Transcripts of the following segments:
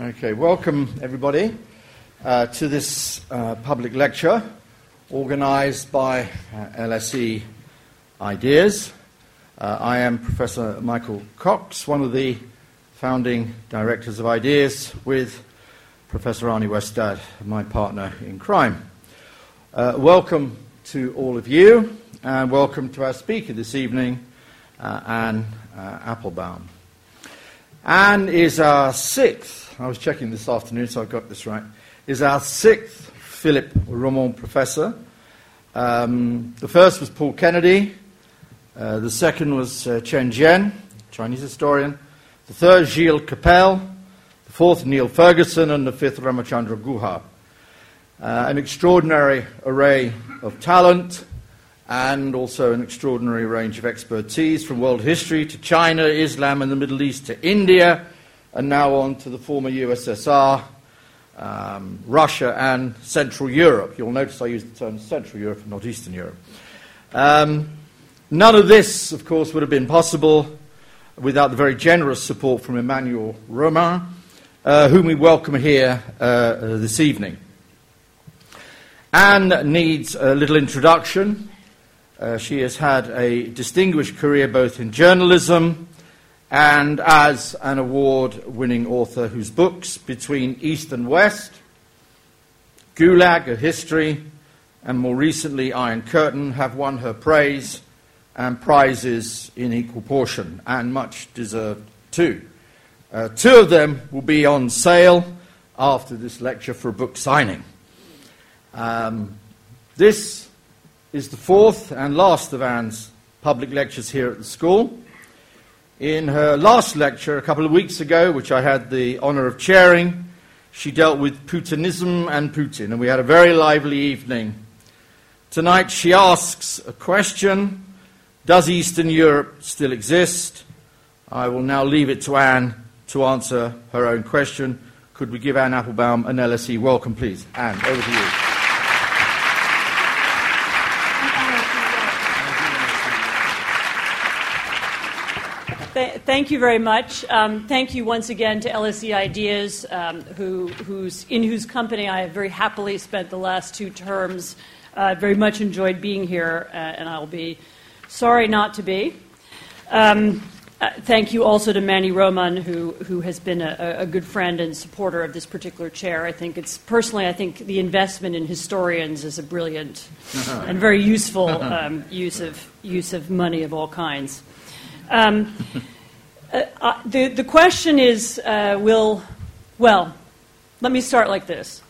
Okay, welcome everybody uh, to this uh, public lecture organized by uh, LSE Ideas. Uh, I am Professor Michael Cox, one of the founding directors of Ideas, with Professor Arne Westad, my partner in crime. Uh, welcome to all of you, and welcome to our speaker this evening, uh, Anne Applebaum. Anne is our sixth, I was checking this afternoon so I got this right, is our sixth Philippe Roman professor. Um, the first was Paul Kennedy, uh, the second was uh, Chen Jian, Chinese historian, the third Gilles Kepel, the fourth Niall Ferguson, and the fifth Ramachandra Guha. Uh, an extraordinary array of talent and also an extraordinary range of expertise from world history to China, Islam, and the Middle East to India, and now on to the former USSR, um, Russia, and Central Europe. You'll notice I use the term Central Europe, not Eastern Europe. Um, none of this, of course, would have been possible without the very generous support from Emmanuel Roman, uh, whom we welcome here uh, this evening. Anne needs a little introduction. Uh, she has had a distinguished career both in journalism and as an award winning author whose books, Between East and West, Gulag, A History, and more recently Iron Curtain, have won her praise and prizes in equal portion, and much deserved too. Uh, two of them will be on sale after this lecture for a book signing. Um, this is the fourth and last of Anne's public lectures here at the school. In her last lecture a couple of weeks ago, which I had the honor of chairing, she dealt with Putinism and Putin, and we had a very lively evening. Tonight she asks a question Does Eastern Europe still exist? I will now leave it to Anne to answer her own question. Could we give Anne Applebaum an LSE welcome, please? Anne, over to you. Thank you very much. Um, thank you once again to LSE Ideas, um, who, who's, in whose company I have very happily spent the last two terms. Uh, very much enjoyed being here, uh, and I'll be sorry not to be. Um, uh, thank you also to Manny Roman, who, who has been a, a, good friend and supporter of this particular chair. I think it's personally, I think the investment in historians is a brilliant and very useful um, use of use of money of all kinds. Um, uh, uh, the, the question is uh, will, well, let me start like this.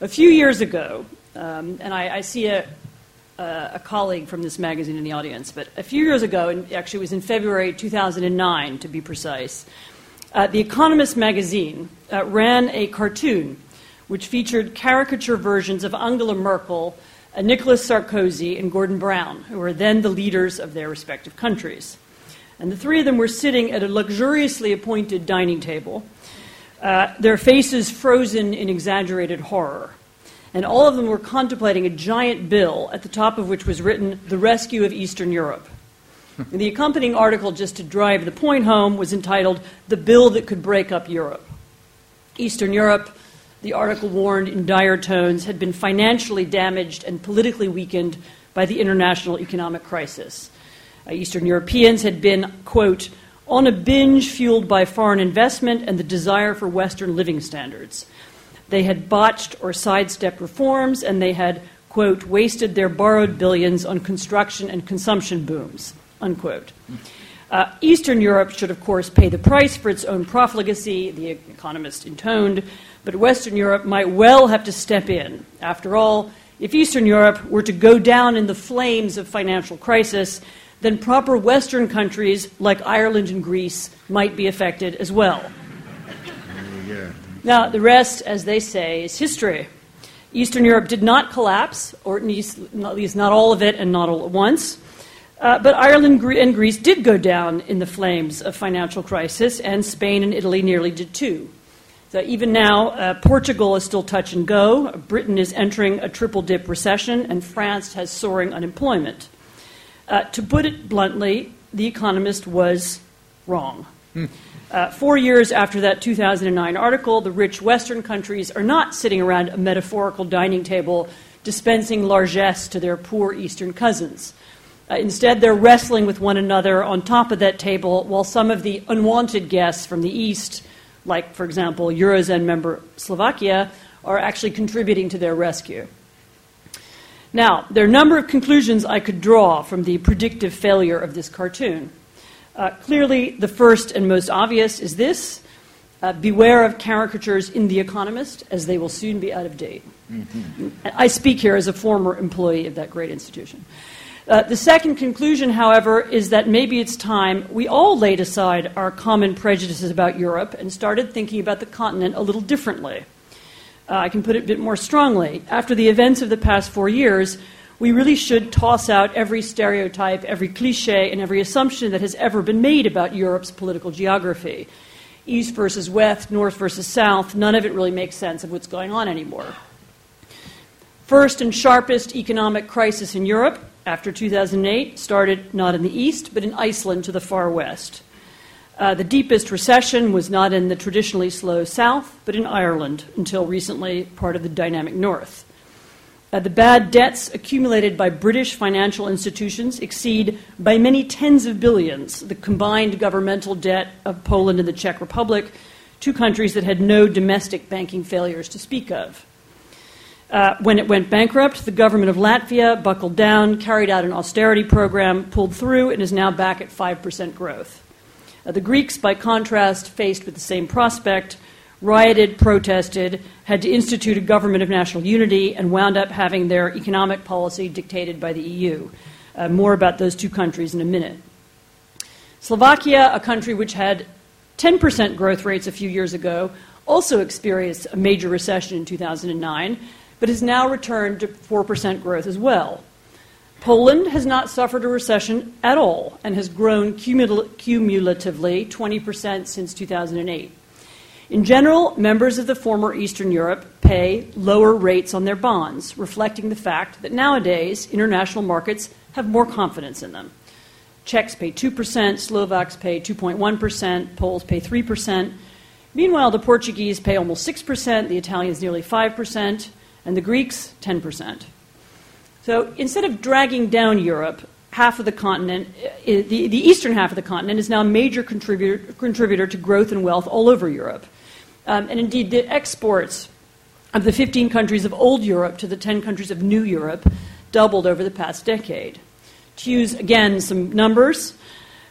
A few years ago, um, and I, I see a, a, colleague from this magazine in the audience, but a few years ago, and actually it was in February 2009 to be precise, uh, The Economist magazine ran a cartoon which featured caricature versions of Angela Merkel, Nicolas Sarkozy, and Gordon Brown, who were then the leaders of their respective countries. And the three of them were sitting at a luxuriously appointed dining table, uh, their faces frozen in exaggerated horror. And all of them were contemplating a giant bill at the top of which was written, The Rescue of Eastern Europe. and the accompanying article, just to drive the point home, was entitled, The Bill That Could Break Up Europe. Eastern Europe, the article warned in dire tones, had been financially damaged and politically weakened by the international economic crisis. Uh, Eastern Europeans had been, quote, on a binge fueled by foreign investment and the desire for Western living standards. They had botched or sidestepped reforms, and they had, quote, wasted their borrowed billions on construction and consumption booms, unquote. Uh, Eastern Europe should, of course, pay the price for its own profligacy, the economist intoned, but Western Europe might well have to step in. After all, if Eastern Europe were to go down in the flames of financial crisis, then proper Western countries like Ireland and Greece might be affected as well. Now, the rest, as they say, is history. Eastern Europe did not collapse, or at least, at least not all of it and not all at once. Uh, but Ireland and Greece did go down in the flames of financial crisis, and Spain and Italy nearly did too. So even now, uh, Portugal is still touch and go. Britain is entering a triple dip recession, and France has soaring unemployment. Uh, to put it bluntly, The Economist was wrong. Hmm. Uh, four years after that 2009 article, the rich Western countries are not sitting around a metaphorical dining table dispensing largesse to their poor Eastern cousins. Uh, instead, they're wrestling with one another on top of that table while some of the unwanted guests from the East, like, for example, Eurozone member Slovakia, are actually contributing to their rescue. Now, there are a number of conclusions I could draw from the predictive failure of this cartoon. Uh, clearly, the first and most obvious is this uh, beware of caricatures in The Economist, as they will soon be out of date. Mm-hmm. I speak here as a former employee of that great institution. Uh, the second conclusion, however, is that maybe it's time we all laid aside our common prejudices about Europe and started thinking about the continent a little differently. Uh, I can put it a bit more strongly. After the events of the past four years, we really should toss out every stereotype, every cliche, and every assumption that has ever been made about Europe's political geography. East versus West, North versus South, none of it really makes sense of what's going on anymore. First and sharpest economic crisis in Europe after 2008 started not in the East, but in Iceland to the far west. Uh, the deepest recession was not in the traditionally slow South, but in Ireland, until recently part of the dynamic North. Uh, the bad debts accumulated by British financial institutions exceed by many tens of billions the combined governmental debt of Poland and the Czech Republic, two countries that had no domestic banking failures to speak of. Uh, when it went bankrupt, the government of Latvia buckled down, carried out an austerity program, pulled through, and is now back at 5% growth. Uh, the Greeks, by contrast, faced with the same prospect, rioted, protested, had to institute a government of national unity, and wound up having their economic policy dictated by the EU. Uh, more about those two countries in a minute. Slovakia, a country which had 10% growth rates a few years ago, also experienced a major recession in 2009, but has now returned to 4% growth as well. Poland has not suffered a recession at all and has grown cumul- cumulatively 20% since 2008. In general, members of the former Eastern Europe pay lower rates on their bonds, reflecting the fact that nowadays international markets have more confidence in them. Czechs pay 2%, Slovaks pay 2.1%, Poles pay 3%. Meanwhile, the Portuguese pay almost 6%, the Italians nearly 5%, and the Greeks 10%. So instead of dragging down Europe, half of the continent, the, the eastern half of the continent, is now a major contributor, contributor to growth and wealth all over Europe. Um, and indeed, the exports of the 15 countries of old Europe to the 10 countries of new Europe doubled over the past decade. To use again some numbers,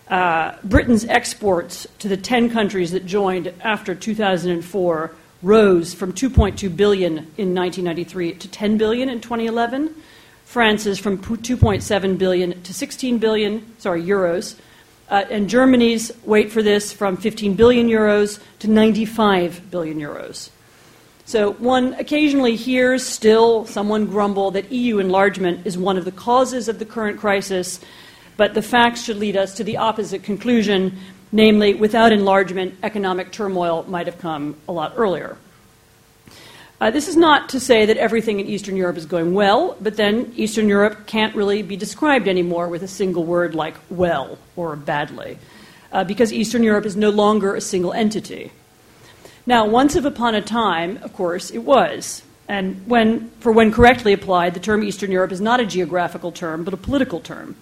uh, Britain's exports to the 10 countries that joined after 2004 rose from 2.2 billion in 1993 to 10 billion in 2011. France's from 2.7 billion to 16 billion, sorry, euros uh, and Germany's, wait for this, from 15 billion euros to 95 billion euros. So one occasionally hears still someone grumble that EU enlargement is one of the causes of the current crisis, but the facts should lead us to the opposite conclusion, namely, without enlargement, economic turmoil might have come a lot earlier. Uh, this is not to say that everything in Eastern Europe is going well, but then Eastern Europe can't really be described anymore with a single word like well or badly, uh, because Eastern Europe is no longer a single entity. Now, once upon a time, of course, it was. And when, for when correctly applied, the term Eastern Europe is not a geographical term, but a political term.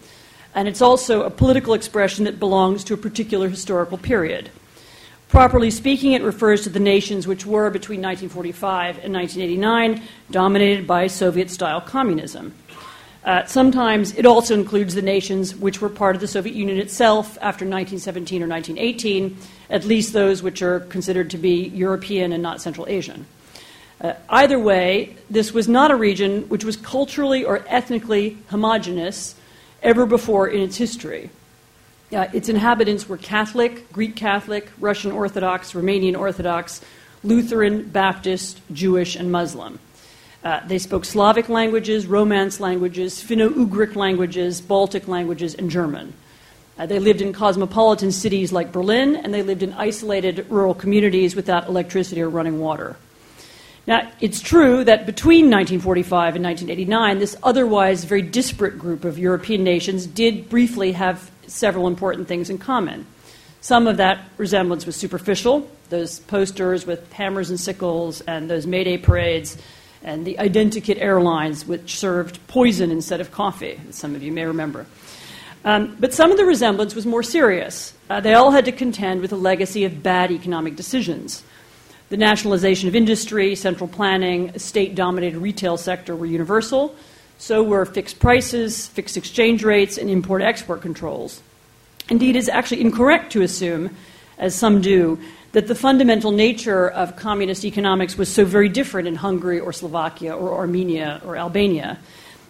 And it's also a political expression that belongs to a particular historical period. Properly speaking, it refers to the nations which were, between 1945 and 1989, dominated by Soviet style communism. Uh, sometimes it also includes the nations which were part of the Soviet Union itself after 1917 or 1918, at least those which are considered to be European and not Central Asian. Uh, either way, this was not a region which was culturally or ethnically homogenous ever before in its history. Uh, its inhabitants were Catholic, Greek Catholic, Russian Orthodox, Romanian Orthodox, Lutheran, Baptist, Jewish, and Muslim. Uh, they spoke Slavic languages, Romance languages, Finno Ugric languages, Baltic languages, and German. Uh, they lived in cosmopolitan cities like Berlin, and they lived in isolated rural communities without electricity or running water. Now, it's true that between 1945 and 1989, this otherwise very disparate group of European nations did briefly have several important things in common. Some of that resemblance was superficial, those posters with hammers and sickles and those May Day parades and the identikit airlines which served poison instead of coffee, some of you may remember. Um, but some of the resemblance was more serious. Uh, they all had to contend with a legacy of bad economic decisions. The nationalization of industry, central planning, state dominated retail sector were universal. So were fixed prices, fixed exchange rates, and import export controls. Indeed, it's actually incorrect to assume, as some do, that the fundamental nature of communist economics was so very different in Hungary or Slovakia or Armenia or Albania.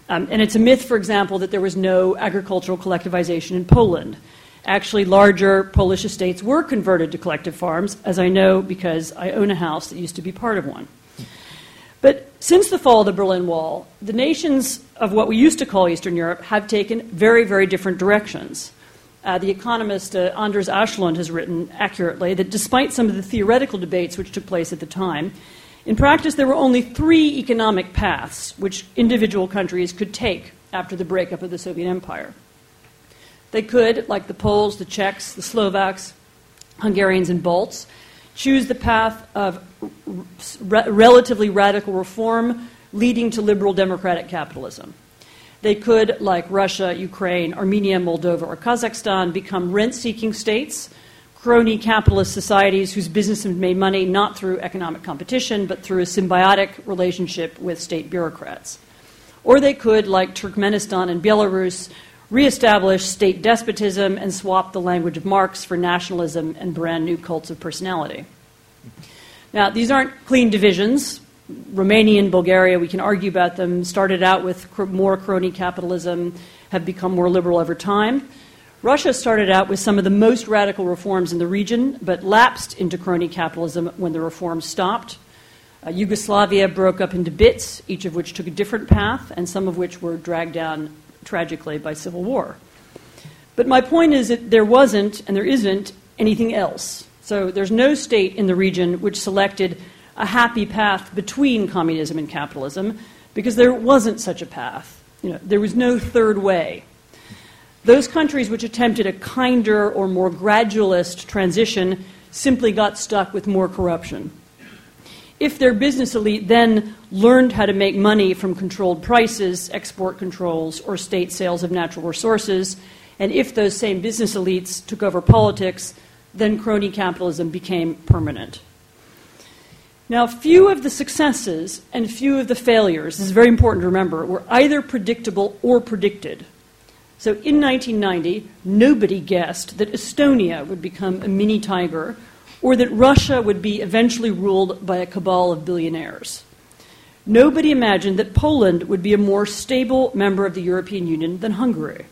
Um, and it's a myth, for example, that there was no agricultural collectivization in Poland. Actually, larger Polish estates were converted to collective farms, as I know because I own a house that used to be part of one. But since the fall of the Berlin Wall, the nations of what we used to call Eastern Europe have taken very, very different directions. Uh, the economist uh, Anders Aslund has written accurately that despite some of the theoretical debates which took place at the time, in practice there were only three economic paths which individual countries could take after the breakup of the Soviet Empire. They could, like the Poles, the Czechs, the Slovaks, Hungarians, and Balts, choose the path of re- relatively radical reform leading to liberal democratic capitalism. They could, like Russia, Ukraine, Armenia, Moldova, or Kazakhstan, become rent seeking states, crony capitalist societies whose businesses made money not through economic competition, but through a symbiotic relationship with state bureaucrats. Or they could, like Turkmenistan and Belarus, reestablish state despotism and swap the language of Marx for nationalism and brand new cults of personality. Now, these aren't clean divisions. Romania and Bulgaria, we can argue about them, started out with more crony capitalism, have become more liberal over time. Russia started out with some of the most radical reforms in the region, but lapsed into crony capitalism when the reforms stopped. Uh, Yugoslavia broke up into bits, each of which took a different path, and some of which were dragged down tragically by civil war. But my point is that there wasn't, and there isn't, anything else. So there's no state in the region which selected a happy path between communism and capitalism because there wasn't such a path. You know, there was no third way. Those countries which attempted a kinder or more gradualist transition simply got stuck with more corruption. If their business elite then learned how to make money from controlled prices, export controls, or state sales of natural resources, and if those same business elites took over politics, then crony capitalism became permanent. Now, few of the successes and few of the failures, this is very important to remember, were either predictable or predicted. So in 1990, nobody guessed that Estonia would become a mini tiger or that Russia would be eventually ruled by a cabal of billionaires. Nobody imagined that Poland would be a more stable member of the European Union than Hungary.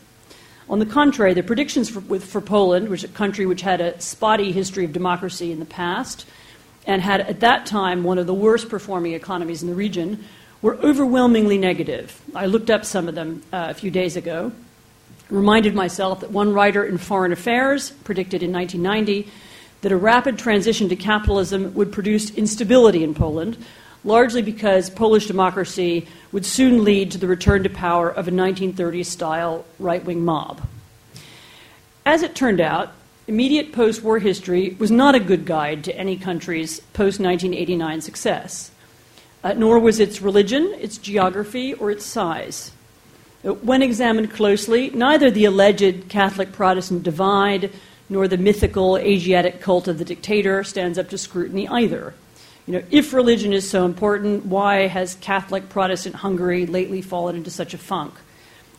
On the contrary, the predictions for, with, for Poland, which is a country which had a spotty history of democracy in the past, and had at that time one of the worst performing economies in the region, were overwhelmingly negative. I looked up some of them uh, a few days ago. Reminded myself that one writer in Foreign Affairs predicted in 1990 that a rapid transition to capitalism would produce instability in Poland, largely because Polish democracy would soon lead to the return to power of a 1930s style right wing mob. As it turned out, immediate post war history was not a good guide to any country's post 1989 success, uh, nor was its religion, its geography, or its size. Uh, when examined closely, neither the alleged Catholic Protestant divide nor the mythical Asiatic cult of the dictator stands up to scrutiny either. You know, if religion is so important, why has Catholic Protestant Hungary lately fallen into such a funk?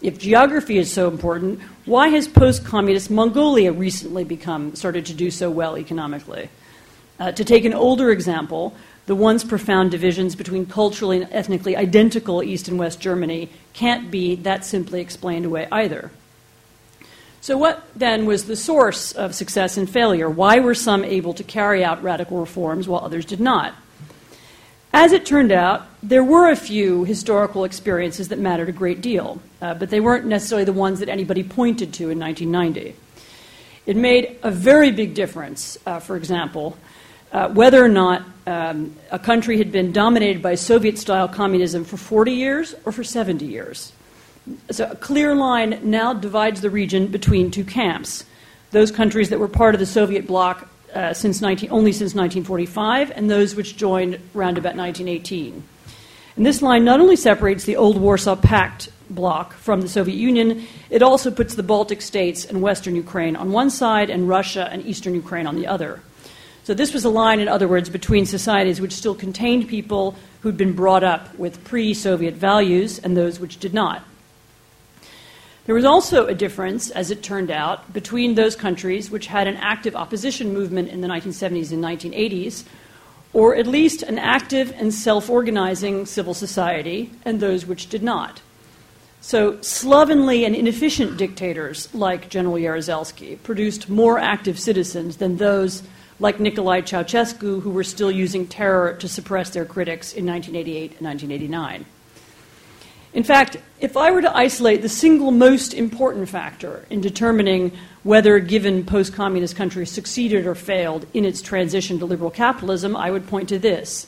if geography is so important, why has post communist Mongolia recently become, started to do so well economically? Uh, to take an older example, the once profound divisions between culturally and ethnically identical East and West Germany can't be that simply explained away either. So, what then was the source of success and failure? Why were some able to carry out radical reforms while others did not? As it turned out, there were a few historical experiences that mattered a great deal, uh, but they weren't necessarily the ones that anybody pointed to in 1990. It made a very big difference, uh, for example, uh, whether or not um, a country had been dominated by Soviet style communism for 40 years or for 70 years. So a clear line now divides the region between two camps those countries that were part of the Soviet bloc uh, since 19, only since 1945, and those which joined around about 1918. And this line not only separates the old Warsaw Pact bloc from the Soviet Union, it also puts the Baltic states and Western Ukraine on one side and Russia and Eastern Ukraine on the other. So this was a line, in other words, between societies which still contained people who'd been brought up with pre Soviet values and those which did not. There was also a difference, as it turned out, between those countries which had an active opposition movement in the 1970s and 1980s, or at least an active and self organizing civil society, and those which did not. So, slovenly and inefficient dictators like General Jaruzelski produced more active citizens than those like Nicolae Ceausescu, who were still using terror to suppress their critics in 1988 and 1989. In fact, if I were to isolate the single most important factor in determining whether a given post communist country succeeded or failed in its transition to liberal capitalism, I would point to this.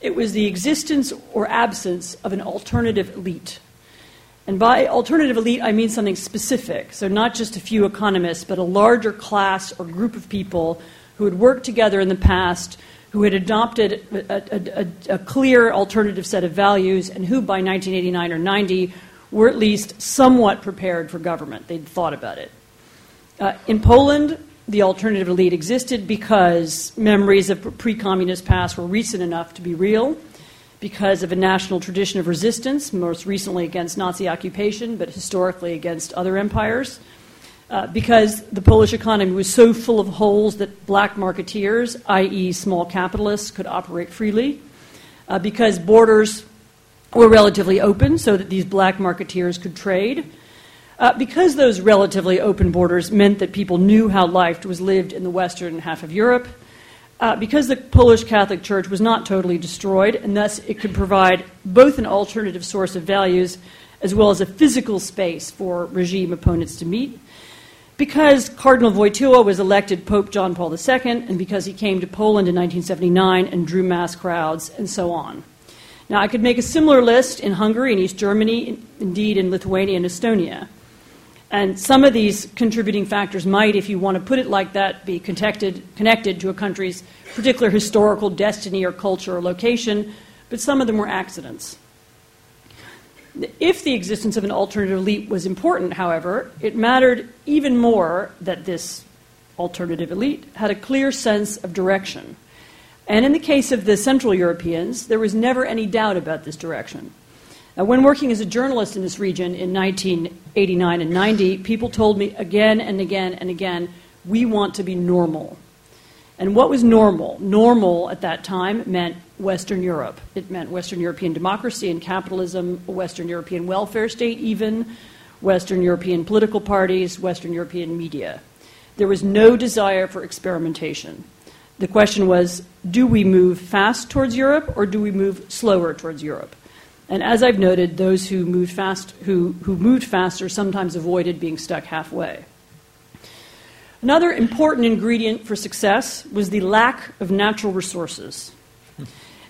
It was the existence or absence of an alternative elite. And by alternative elite, I mean something specific. So, not just a few economists, but a larger class or group of people who had worked together in the past who had adopted a, a, a, clear alternative set of values and who by 1989 or 90 were at least somewhat prepared for government. They'd thought about it. Uh, in Poland, the alternative elite existed because memories of pre communist past were recent enough to be real, because of a national tradition of resistance, most recently against Nazi occupation, but historically against other empires uh, because the Polish economy was so full of holes that black marketeers, i.e., small capitalists, could operate freely, uh, because borders were relatively open so that these black marketeers could trade. Uh, because those relatively open borders meant that people knew how life was lived in the western half of Europe, uh, because the Polish Catholic Church was not totally destroyed, and thus it could provide both an alternative source of values as well as a physical space for regime opponents to meet, because Cardinal Wojtyła was elected Pope John Paul II, and because he came to Poland in 1979 and drew mass crowds, and so on. Now, I could make a similar list in Hungary and East Germany, indeed in Lithuania and Estonia. And some of these contributing factors might, if you want to put it like that, be connected, connected to a country's particular historical destiny or culture or location, but some of them were accidents. If the existence of an alternative elite was important, however, it mattered even more that this alternative elite had a clear sense of direction. And in the case of the Central Europeans, there was never any doubt about this direction. Now, when working as a journalist in this region in 1989 and 90, people told me again and again and again, we want to be normal. And what was normal? Normal at that time meant Western Europe. It meant Western European democracy and capitalism, Western European welfare state, even, Western European political parties, Western European media. There was no desire for experimentation. The question was do we move fast towards Europe or do we move slower towards Europe? And as I've noted, those who moved, fast, who, who moved faster sometimes avoided being stuck halfway. Another important ingredient for success was the lack of natural resources.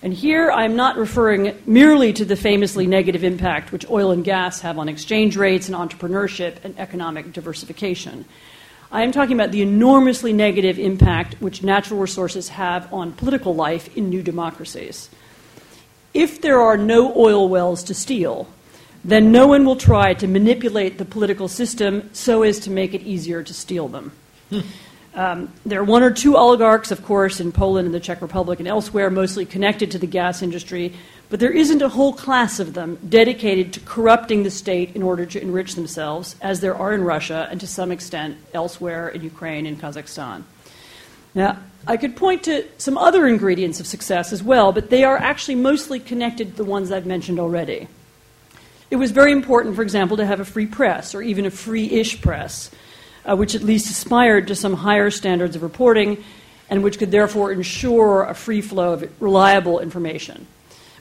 And here I'm not referring merely to the famously negative impact which oil and gas have on exchange rates and entrepreneurship and economic diversification. I am talking about the enormously negative impact which natural resources have on political life in new democracies. If there are no oil wells to steal, then no one will try to manipulate the political system so as to make it easier to steal them. Hmm. Um, there are one or two oligarchs, of course, in Poland and the Czech Republic and elsewhere, mostly connected to the gas industry, but there isn't a whole class of them dedicated to corrupting the state in order to enrich themselves, as there are in Russia and to some extent elsewhere in Ukraine and Kazakhstan. Now, I could point to some other ingredients of success as well, but they are actually mostly connected to the ones I've mentioned already. It was very important, for example, to have a free press, or even a free ish press uh, which at least aspired to some higher standards of reporting and which could therefore ensure a free flow of reliable information.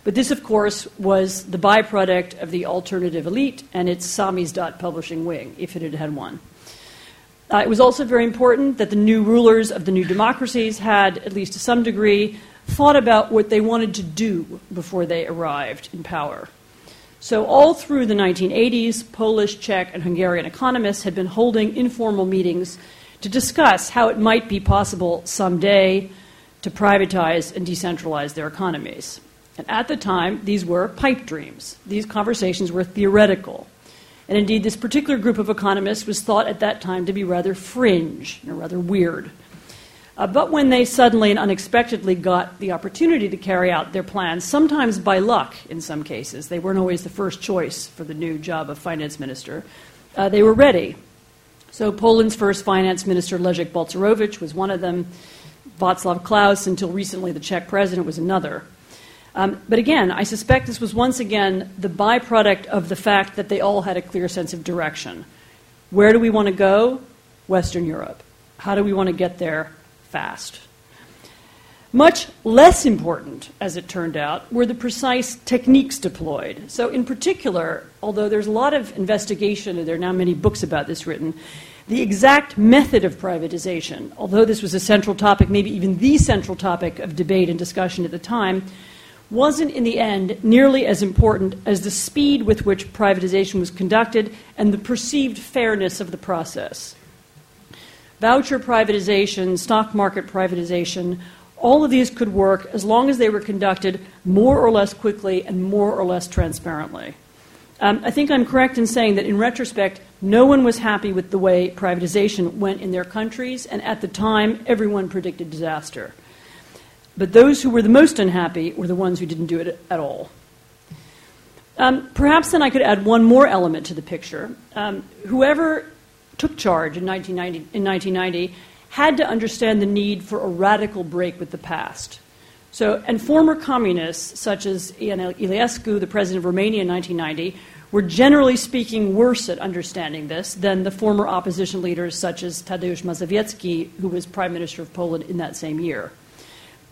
But this, of course, was the byproduct of the alternative elite and its Samizdat publishing wing, if it had had one. Uh, it was also very important that the new rulers of the new democracies had, at least to some degree, thought about what they wanted to do before they arrived in power. So, all through the 1980s, Polish, Czech, and Hungarian economists had been holding informal meetings to discuss how it might be possible someday to privatize and decentralize their economies. And at the time, these were pipe dreams. These conversations were theoretical. And indeed, this particular group of economists was thought at that time to be rather fringe, know, rather weird. Uh, but when they suddenly and unexpectedly got the opportunity to carry out their plans, sometimes by luck in some cases, they weren't always the first choice for the new job of finance minister, uh, they were ready. So Poland's first finance minister, Leszek Balcerowicz, was one of them. Václav Klaus, until recently the Czech president, was another. Um, but again, I suspect this was once again the byproduct of the fact that they all had a clear sense of direction. Where do we want to go? Western Europe. How do we want to get there fast? Much less important, as it turned out, were the precise techniques deployed. So, in particular, although there's a lot of investigation, and there are now many books about this written, the exact method of privatization, although this was a central topic, maybe even the central topic of debate and discussion at the time, wasn't in the end nearly as important as the speed with which privatization was conducted and the perceived fairness of the process. Voucher privatization, stock market privatization, all of these could work as long as they were conducted more or less quickly and more or less transparently. Um, I think I'm correct in saying that in retrospect, no one was happy with the way privatization went in their countries, and at the time, everyone predicted disaster. But those who were the most unhappy were the ones who didn't do it at all. Um, perhaps then I could add one more element to the picture. Um, whoever took charge in 1990, in 1990 had to understand the need for a radical break with the past. So, and former communists, such as Ion Iliescu, the president of Romania in 1990, were generally speaking worse at understanding this than the former opposition leaders, such as Tadeusz Mazowiecki, who was prime minister of Poland in that same year.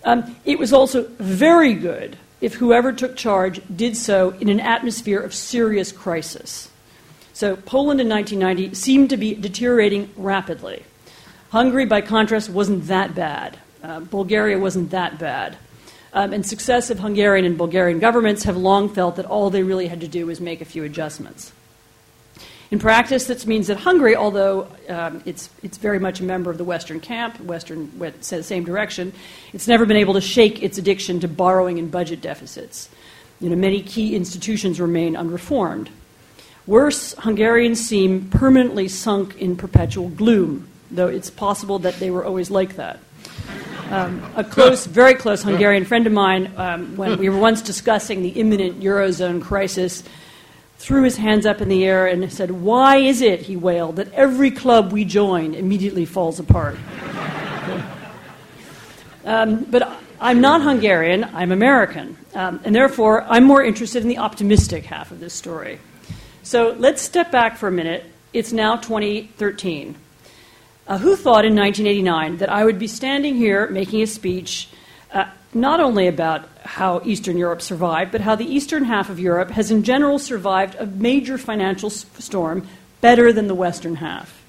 Um, it was also very good if whoever took charge did so in an atmosphere of serious crisis. So Poland in 1990 seemed to be deteriorating rapidly. Hungary, by contrast, wasn't that bad. Uh, Bulgaria wasn't that bad. Um, and successive Hungarian and Bulgarian governments have long felt that all they really had to do was make a few adjustments. In practice, this means that Hungary, although um, it's, it's very much a member of the Western camp, Western the same direction, it's never been able to shake its addiction to borrowing and budget deficits. You know, many key institutions remain unreformed. Worse, Hungarians seem permanently sunk in perpetual gloom, though it's possible that they were always like that. Um, a close, very close Hungarian friend of mine, um, when we were once discussing the imminent Eurozone crisis, threw his hands up in the air and said, Why is it, he wailed, that every club we join immediately falls apart? um, but I'm not Hungarian, I'm American. Um, and therefore, I'm more interested in the optimistic half of this story. So let's step back for a minute. It's now 2013. Uh, who thought in 1989 that I would be standing here making a speech uh, not only about how Eastern Europe survived, but how the eastern half of Europe has in general survived a major financial storm better than the western half.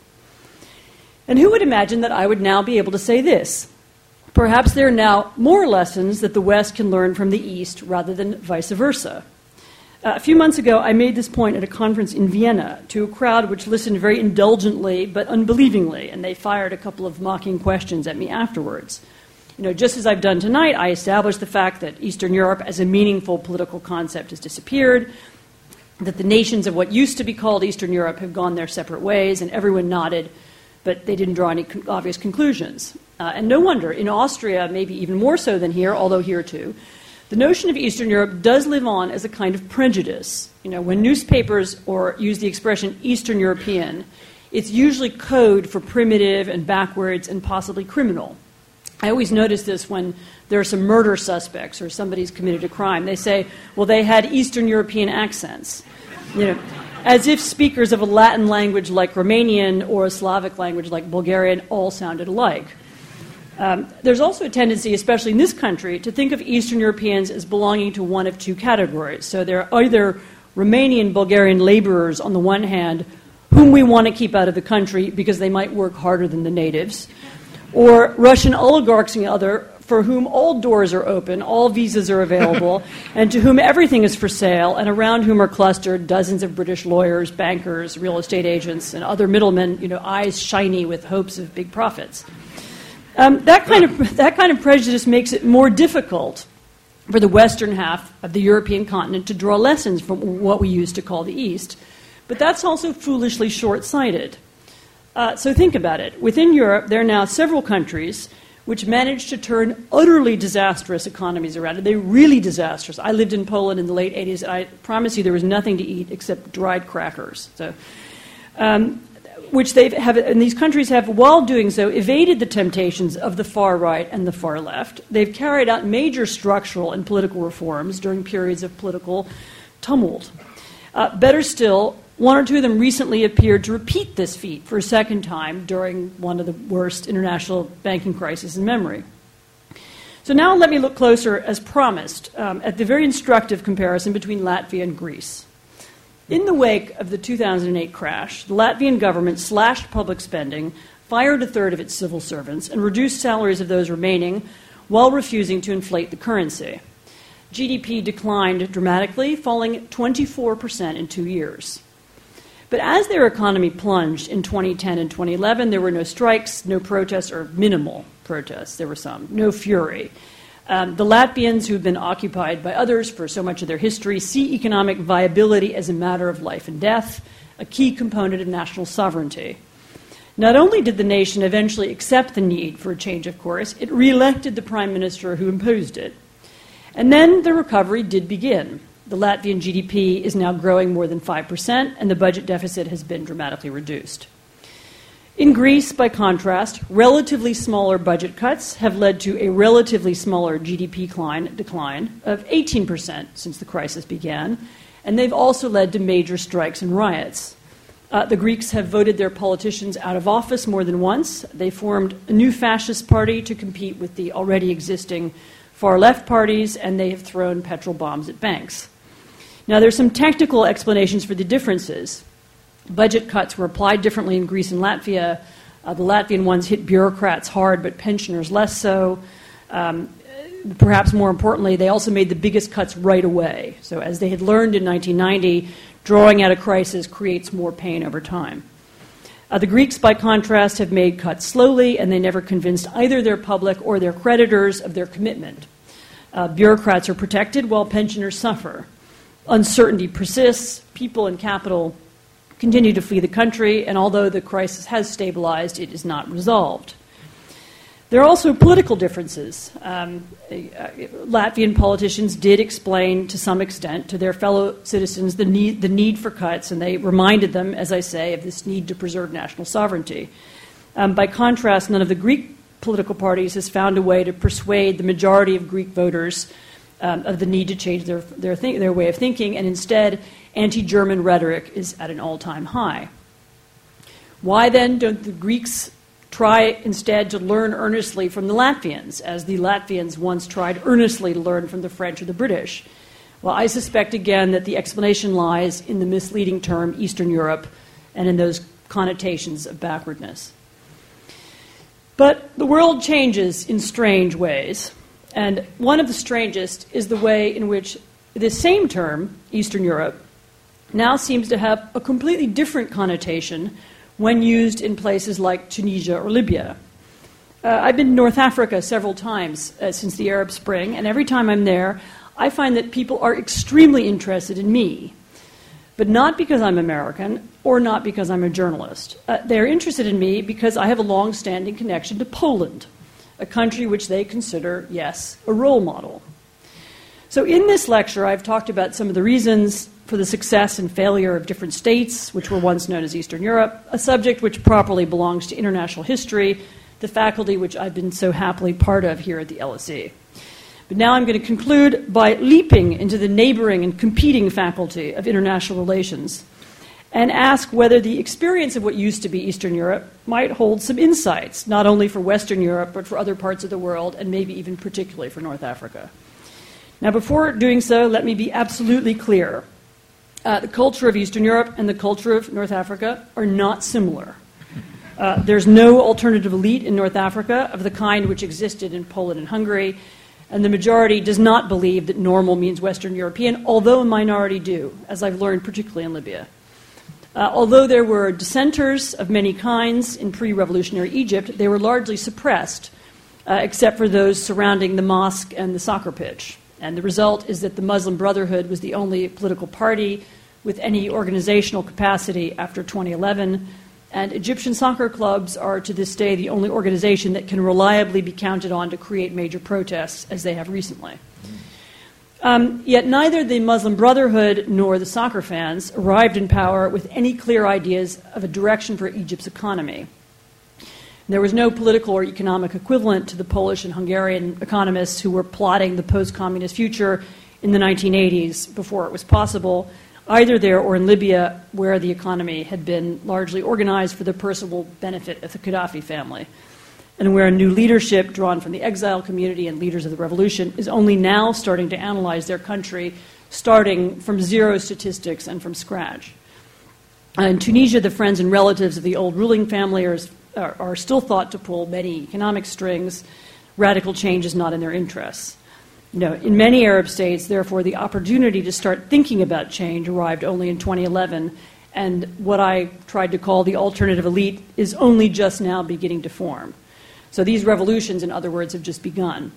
And who would imagine that I would now be able to say this? Perhaps there are now more lessons that the West can learn from the East rather than vice versa. Uh, a few months ago, I made this point at a conference in Vienna to a crowd which listened very indulgently but unbelievingly, and they fired a couple of mocking questions at me afterwards. You know, just as I've done tonight, I established the fact that Eastern Europe as a meaningful political concept has disappeared, that the nations of what used to be called Eastern Europe have gone their separate ways, and everyone nodded, but they didn't draw any obvious conclusions. Uh, and no wonder, in Austria, maybe even more so than here, although here too, the notion of Eastern Europe does live on as a kind of prejudice. You know, when newspapers or use the expression Eastern European, it's usually code for primitive and backwards and possibly criminal. I always notice this when there are some murder suspects or somebody's committed a crime. They say, well, they had Eastern European accents. You know, as if speakers of a Latin language like Romanian or a Slavic language like Bulgarian all sounded alike. Um, there's also a tendency, especially in this country, to think of Eastern Europeans as belonging to one of two categories. So they're either Romanian, Bulgarian laborers on the one hand, whom we want to keep out of the country because they might work harder than the natives or Russian oligarchs on the other, for whom all doors are open, all visas are available, and to whom everything is for sale, and around whom are clustered dozens of British lawyers, bankers, real estate agents, and other middlemen, you know, eyes shiny with hopes of big profits. Um, that, kind of, that kind of prejudice makes it more difficult for the western half of the European continent to draw lessons from what we used to call the East. But that's also foolishly short sighted. Uh, so think about it. Within Europe, there are now several countries which managed to turn utterly disastrous economies around. They're really disastrous. I lived in Poland in the late 80s, and I promise you there was nothing to eat except dried crackers. So, um, which they have, and these countries have, while doing so, evaded the temptations of the far right and the far left. They've carried out major structural and political reforms during periods of political tumult. Uh, better still, one or two of them recently appeared to repeat this feat for a second time during one of the worst international banking crises in memory. So now let me look closer, as promised, um, at the very instructive comparison between Latvia and Greece. In the wake of the 2008 crash, the Latvian government slashed public spending, fired a third of its civil servants, and reduced salaries of those remaining while refusing to inflate the currency. GDP declined dramatically, falling 24% in two years. But as their economy plunged in 2010 and 2011, there were no strikes, no protests, or minimal protests. There were some, no fury. Um, the Latvians, who've been occupied by others for so much of their history, see economic viability as a matter of life and death, a key component of national sovereignty. Not only did the nation eventually accept the need for a change of course, it re elected the prime minister who imposed it. And then the recovery did begin. The Latvian GDP is now growing more than 5%, and the budget deficit has been dramatically reduced. In Greece, by contrast, relatively smaller budget cuts have led to a relatively smaller GDP decline, decline of 18% since the crisis began, and they've also led to major strikes and riots. Uh, the Greeks have voted their politicians out of office more than once. They formed a new fascist party to compete with the already existing far left parties, and they have thrown petrol bombs at banks. Now, there's some technical explanations for the differences. Budget cuts were applied differently in Greece and Latvia. Uh, the Latvian ones hit bureaucrats hard, but pensioners less so. Um, perhaps more importantly, they also made the biggest cuts right away. So, as they had learned in 1990, drawing out a crisis creates more pain over time. Uh, the Greeks, by contrast, have made cuts slowly, and they never convinced either their public or their creditors of their commitment. Uh, bureaucrats are protected while pensioners suffer uncertainty persists, people and capital continue to flee the country, and although the crisis has stabilized, it is not resolved. There are also political differences. Um, uh, Latvian politicians did explain to some extent to their fellow citizens the need, the need for cuts, and they reminded them, as I say, of this need to preserve national sovereignty. Um, by contrast, none of the Greek political parties has found a way to persuade the majority of Greek voters um, of the need to change their, their, their way of thinking, and instead, anti German rhetoric is at an all time high. Why then don't the Greeks try instead to learn earnestly from the Latvians, as the Latvians once tried earnestly to learn from the French or the British? Well, I suspect again that the explanation lies in the misleading term Eastern Europe and in those connotations of backwardness. But the world changes in strange ways. And one of the strangest is the way in which this same term, Eastern Europe, now seems to have a completely different connotation when used in places like Tunisia or Libya. Uh, I've been to North Africa several times uh, since the Arab Spring, and every time I'm there, I find that people are extremely interested in me. But not because I'm American or not because I'm a journalist. Uh, they're interested in me because I have a long standing connection to Poland a country which they consider, yes, a role model. So, in this lecture, I've talked about some of the reasons for the success and failure of different states, which were once known as Eastern Europe, a subject which properly belongs to international history, the faculty which I've been so happily part of here at the LSE. But now I'm going to conclude by leaping into the neighboring and competing faculty of international relations and ask whether the experience of what used to be Eastern Europe might hold some insights, not only for Western Europe, but for other parts of the world, and maybe even particularly for North Africa. Now, before doing so, let me be absolutely clear. Uh, the culture of Eastern Europe and the culture of North Africa are not similar. Uh, there's no alternative elite in North Africa of the kind which existed in Poland and Hungary, and the majority does not believe that normal means Western European, although a minority do, as I've learned particularly in Libya. Uh, although there were dissenters of many kinds in pre revolutionary Egypt, they were largely suppressed, uh, except for those surrounding the mosque and the soccer pitch. And the result is that the Muslim Brotherhood was the only political party with any organizational capacity after 2011. And Egyptian soccer clubs are to this day the only organization that can reliably be counted on to create major protests, as they have recently. Um, yet neither the Muslim Brotherhood nor the soccer fans arrived in power with any clear ideas of a direction for Egypt's economy. There was no political or economic equivalent to the Polish and Hungarian economists who were plotting the post communist future in the 1980s before it was possible either there or in Libya, where the economy had been largely organized for the personal benefit of the Gaddafi family, and where a new leadership drawn from the exile community and leaders of the revolution is only now starting to analyze their country, starting from zero statistics and from scratch. Uh, in Tunisia, the friends and relatives of the old ruling family are, are, are still thought to pull many economic strings. Radical change is not in their interests. You know, in many Arab states, therefore, the opportunity to start thinking about change arrived only in 2011, and what I tried to call the alternative elite is only just now beginning to form. So these revolutions, in other words, have just begun.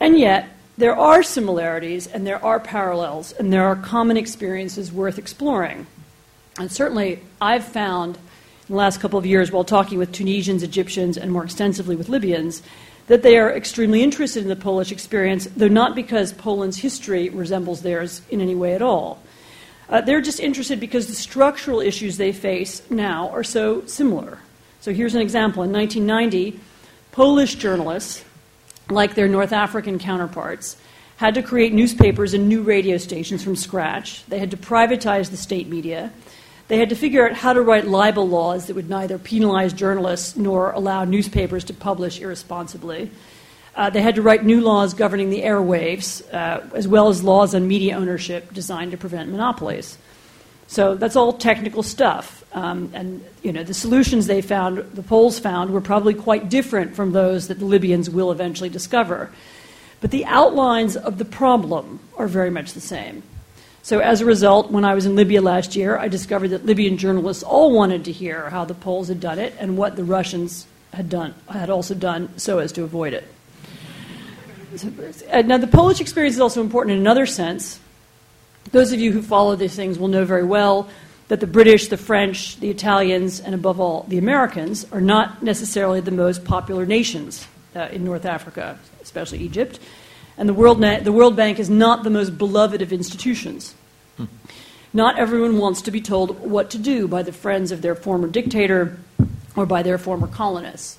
And yet, there are similarities and there are parallels and there are common experiences worth exploring. And certainly, I've found in the last couple of years, while talking with Tunisians, Egyptians, and more extensively with Libyans, that they are extremely interested in the Polish experience, though not because Poland's history resembles theirs in any way at all. Uh, they're just interested because the structural issues they face now are so similar. So here's an example. In 1990, Polish journalists, like their North African counterparts, had to create newspapers and new radio stations from scratch. They had to privatize the state media. They had to figure out how to write libel laws that would neither penalize journalists nor allow newspapers to publish irresponsibly. Uh, they had to write new laws governing the airwaves, uh, as well as laws on media ownership designed to prevent monopolies. So that's all technical stuff. Um, and you know, the solutions they found, the Poles found, were probably quite different from those that the Libyans will eventually discover. But the outlines of the problem are very much the same. So, as a result, when I was in Libya last year, I discovered that Libyan journalists all wanted to hear how the Poles had done it and what the Russians had done had also done so as to avoid it. Now, the Polish experience is also important in another sense. Those of you who follow these things will know very well that the British, the French, the Italians, and above all, the Americans are not necessarily the most popular nations uh, in North Africa, especially Egypt. And the World, the World Bank is not the most beloved of institutions. Hmm. Not everyone wants to be told what to do by the friends of their former dictator or by their former colonists.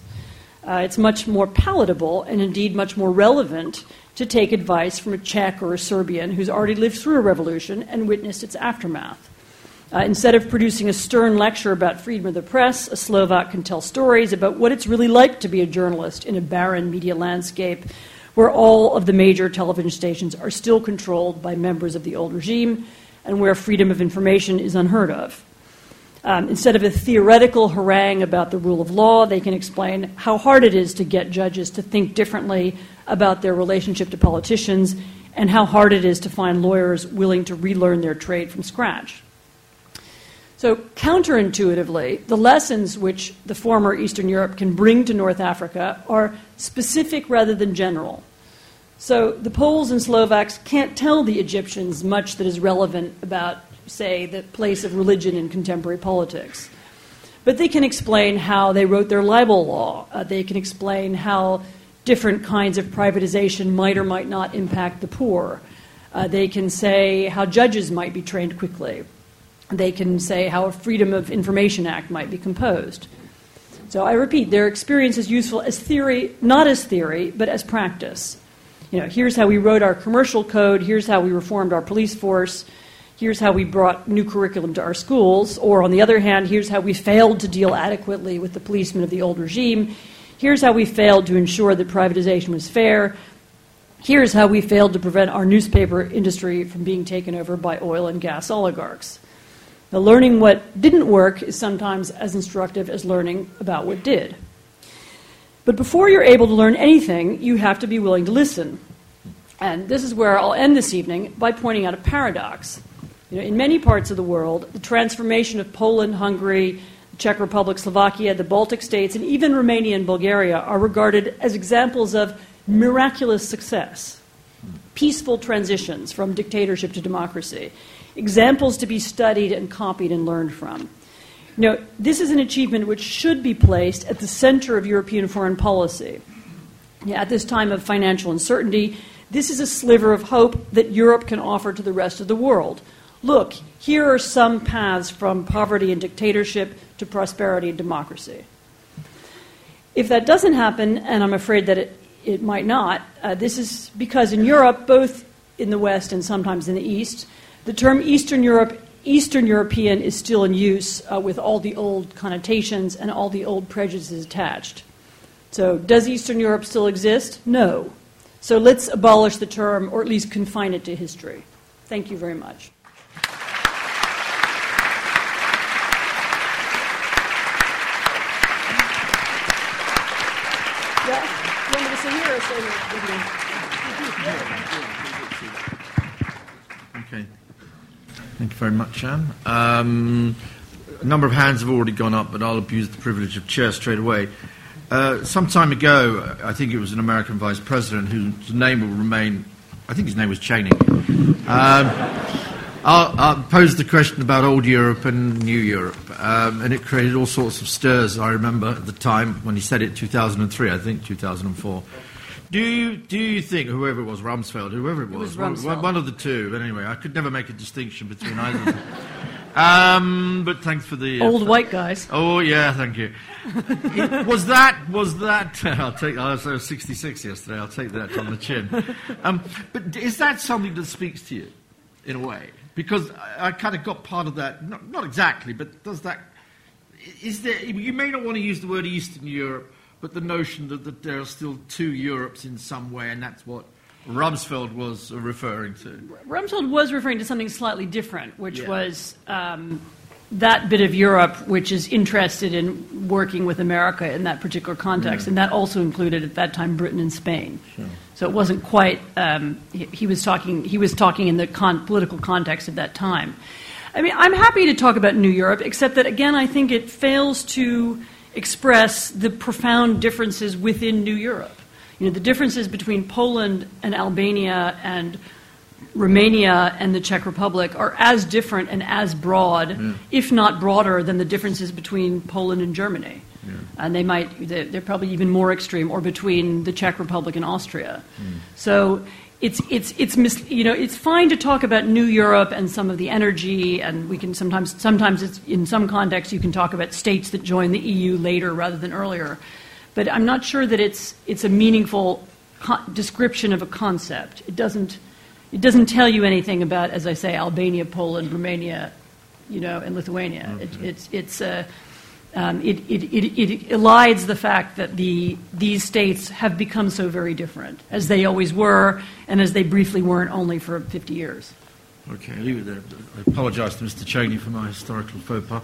Uh, it's much more palatable and indeed much more relevant to take advice from a Czech or a Serbian who's already lived through a revolution and witnessed its aftermath. Uh, instead of producing a stern lecture about freedom of the press, a Slovak can tell stories about what it's really like to be a journalist in a barren media landscape where all of the major television stations are still controlled by members of the old regime and where freedom of information is unheard of. Um, instead of a theoretical harangue about the rule of law, they can explain how hard it is to get judges to think differently about their relationship to politicians and how hard it is to find lawyers willing to relearn their trade from scratch. So, counterintuitively, the lessons which the former Eastern Europe can bring to North Africa are specific rather than general. So the Poles and Slovaks can't tell the Egyptians much that is relevant about, say, the place of religion in contemporary politics. But they can explain how they wrote their libel law. Uh, they can explain how different kinds of privatization might or might not impact the poor. Uh, they can say how judges might be trained quickly. They can say how a Freedom of Information Act might be composed. So I repeat, their experience is useful as theory, not as theory, but as practice you know, here's how we wrote our commercial code, here's how we reformed our police force, here's how we brought new curriculum to our schools, or on the other hand, here's how we failed to deal adequately with the policemen of the old regime, here's how we failed to ensure that privatization was fair, here's how we failed to prevent our newspaper industry from being taken over by oil and gas oligarchs. Now, learning what didn't work is sometimes as instructive as learning about what did. But before you're able to learn anything, you have to be willing to listen. And this is where I'll end this evening by pointing out a paradox. You know, in many parts of the world, the transformation of Poland, Hungary, the Czech Republic, Slovakia, the Baltic states, and even Romania and Bulgaria are regarded as examples of miraculous success, peaceful transitions from dictatorship to democracy, examples to be studied and copied and learned from. Know, this is an achievement which should be placed at the center of European foreign policy. At this time of financial uncertainty, this is a sliver of hope that Europe can offer to the rest of the world. Look, here are some paths from poverty and dictatorship to prosperity and democracy. If that doesn't happen, and I'm afraid that it, it might not, uh, this is because in Europe, both in the West and sometimes in the East, the term Eastern Europe Eastern European is still in use uh, with all the old connotations and all the old prejudices attached. So, does Eastern Europe still exist? No. So, let's abolish the term or at least confine it to history. Thank you very much. Okay. Thank you very much, Anne. Um, a number of hands have already gone up, but I'll abuse the privilege of chair straight away. Uh, some time ago, I think it was an American vice president whose name will remain, I think his name was Cheney. Um, I posed the question about old Europe and new Europe, um, and it created all sorts of stirs, I remember, at the time when he said it, 2003, I think, 2004. Do you, do you think, whoever it was, Rumsfeld, whoever it was, it was one, one, of the two, but anyway, I could never make a distinction between either of um, but thanks for the uh, old white guys. Oh yeah, thank you. was that was that? I'll take. I was 66 yesterday. I'll take that on the chin. Um, but is that something that speaks to you, in a way? Because I, I kind of got part of that. Not, not exactly, but does that? Is there? You may not want to use the word Eastern Europe but the notion that, that there are still two Europes in some way, and that's what Rumsfeld was referring to. Rumsfeld was referring to something slightly different, which yeah. was um, that bit of Europe which is interested in working with America in that particular context, yeah. and that also included at that time Britain and Spain. Sure. So it wasn't quite. Um, he, he, was talking. He was talking in the con- political context of that time. I mean, I'm happy to talk about New Europe, except that again, I think it fails to express the profound differences within New Europe. You know, the differences between Poland and Albania and Romania and the Czech Republic are as different and as broad, yeah. if not broader, than the differences between Poland and Germany. Yeah. And they might, they're probably even more extreme, or between the Czech Republic and Austria. Mm. So it's, it's, it's, mis- you know, it's fine to talk about New Europe and some of the energy, and we can sometimes, sometimes it's, in some contexts, you can talk about states that join the EU later rather than earlier. But I'm not sure that it's, it's a meaningful co- description of a concept. It doesn't, it doesn't tell you anything about, as I say, Albania, Poland, Romania, you know, and Lithuania. It, mm-hmm. it's, it's a, um, it, it, it, it, elides the fact that the, these states have become so very different, as they always were, and as they briefly weren't only for 50 years. Okay, I'll leave it there. I apologise to Mr. Cheney for my historical faux pas.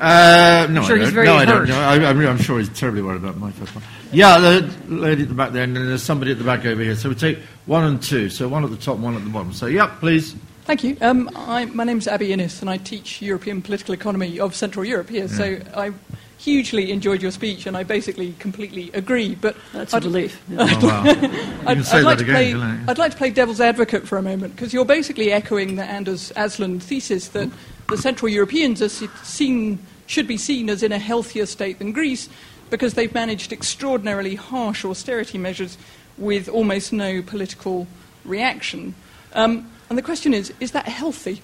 Uh, no, I'm sure I he's very no. I don't. No, I, am sure he's terribly worried about my faux pas. Yeah, the lady at the back there, and then there's somebody at the back over here. So we take one and two. So one at the top, one at the bottom. So, yep, please. Thank you. Um, I, my name is Abby Innes, and I teach European political economy of Central Europe here. Yeah. So I hugely enjoyed your speech, and I basically completely agree. But that's a relief. Yeah. oh, wow. I'd, I'd, like again, play, I'd, like to play devil's advocate for a moment because you're basically echoing the Anders Aslund thesis that the Central Europeans are seen, should be seen as in a healthier state than Greece because they've managed extraordinarily harsh austerity measures with almost no political reaction. Um, and the question is is that healthy?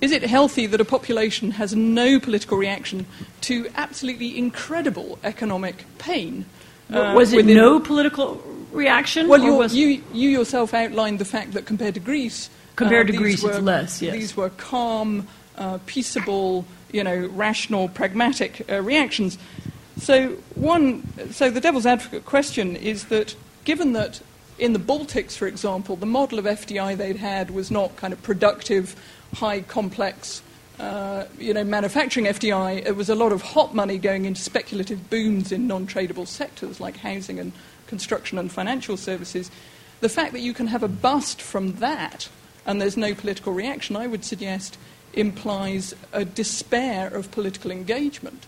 Is it healthy that a population has no political reaction to absolutely incredible economic pain? Uh, was it within... no political reaction? Well, was... you, you yourself outlined the fact that compared to Greece, compared uh, to Greece, were, it's less. Yes. These were calm, uh, peaceable, you know, rational, pragmatic uh, reactions. So one, so the devil's advocate question is that given that in the Baltics, for example, the model of FDI they'd had was not kind of productive, high complex uh, you know, manufacturing FDI, it was a lot of hot money going into speculative booms in non-tradable sectors like housing and construction and financial services. The fact that you can have a bust from that and there's no political reaction, I would suggest, implies a despair of political engagement.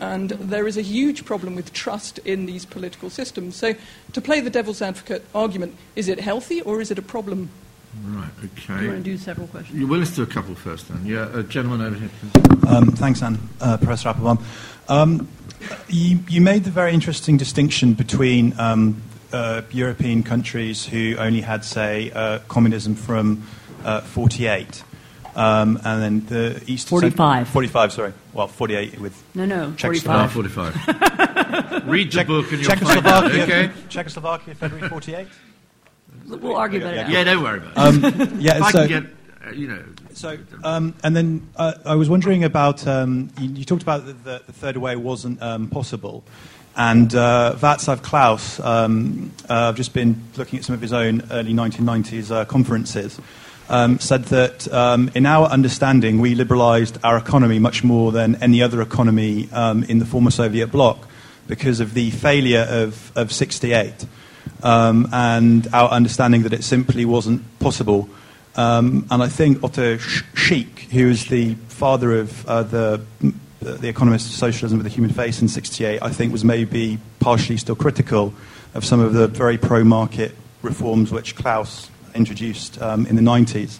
And there is a huge problem with trust in these political systems. So, to play the devil's advocate argument, is it healthy or is it a problem? Right, okay. You want to do several questions? You, well, let's do a couple first then. Yeah, a gentleman over here. Um, thanks, Anne. Uh, Professor Applebaum. Um, you, you, made the very interesting distinction between um, uh, European countries who only had, say, uh, communism from uh, 48 um, and then the East 45. 45, sorry. Well, 48 with. No, no, 45. 45. Read the book and you'll Czechoslovakia, find out, okay? Czechoslovakia, February 48? We'll argue about yeah, it. Yeah, don't worry about it. Um, yeah, if so, I can get, uh, you know. So, um, and then uh, I was wondering about, um, you, you, talked about the, the, the, third way wasn't um, possible. And uh, Václav Klaus, um, uh, I've just been looking at some of his own early 1990s uh, conferences um, said that um, in our understanding, we liberalized our economy much more than any other economy um, in the former Soviet bloc because of the failure of, of 68 um, and our understanding that it simply wasn't possible. Um, and I think Ota Šik, who is the father of uh, the the economist of socialism with a human face in 68, I think was maybe partially still critical of some of the very pro market reforms which Klaus introduced um, in the 90s.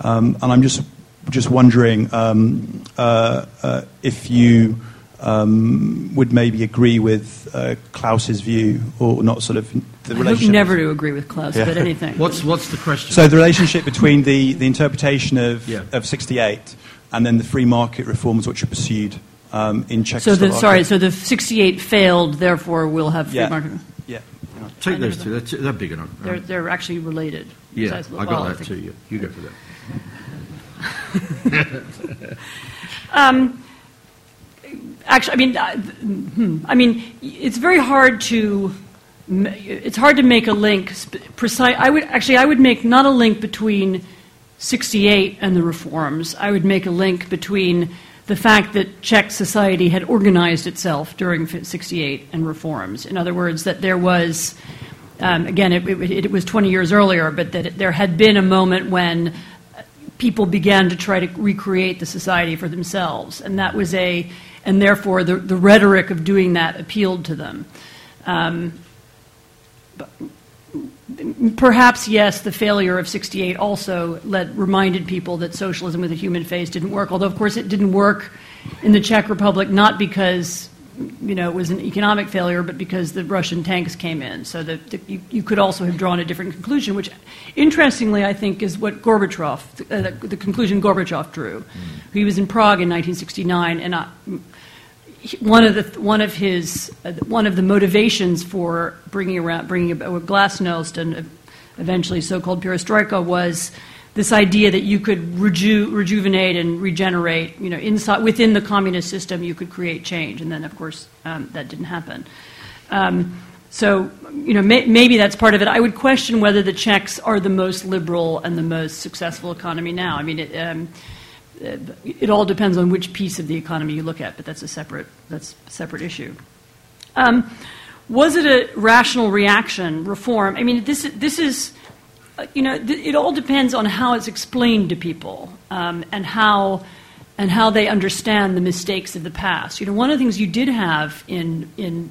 Um, and I'm just, just wondering um, uh, uh, if you um, would maybe agree with uh, Klaus's view or not sort of the I relationship. never to agree with Klaus, yeah. but anything. what's, what's the question? So the relationship between the, the interpretation of, yeah. of 68 and then the free market reforms which are pursued um, in Czechoslovakia. So the, sorry, so the 68 failed, therefore we'll have free yeah. market. Take those two. They're, they're big enough. They're, they're actually related. Yeah, I got well, that I too. You, you go for that. um, actually, I mean, uh, hmm, I mean, it's very hard to. It's hard to make a link. Precise. I would actually. I would make not a link between 68 and the reforms. I would make a link between the fact that Czech society had organized itself during 68 and reforms. In other words, that there was, um, again, it, it, it, was 20 years earlier, but that it, there had been a moment when people began to try to recreate the society for themselves. And that was a, and therefore the, the rhetoric of doing that appealed to them. Um, but, perhaps yes, the failure of '68 also led, reminded people that socialism with a human face didn't work. Although, of course, it didn't work in the Czech Republic not because you know it was an economic failure, but because the Russian tanks came in. So that you, you, could also have drawn a different conclusion, which, interestingly, I think is what Gorbachev, uh, the, the, conclusion Gorbachev drew. Mm. He was in Prague in 1969, and I, one of the one of his uh, one of the motivations for bringing around bringing about glasnost and eventually so-called perestroika was this idea that you could reju- rejuvenate and regenerate you know inside within the communist system you could create change. And then of course um, that didn't happen. Um, so you know may- maybe that's part of it. I would question whether the Czechs are the most liberal and the most successful economy now. I mean it, um, it all depends on which piece of the economy you look at, but that's a separate, that's a separate issue. Um, was it a rational reaction, reform? I mean, this, this is, uh, you know, th- it all depends on how it's explained to people um, and how and how they understand the mistakes of the past. You know, one of the things you did have in in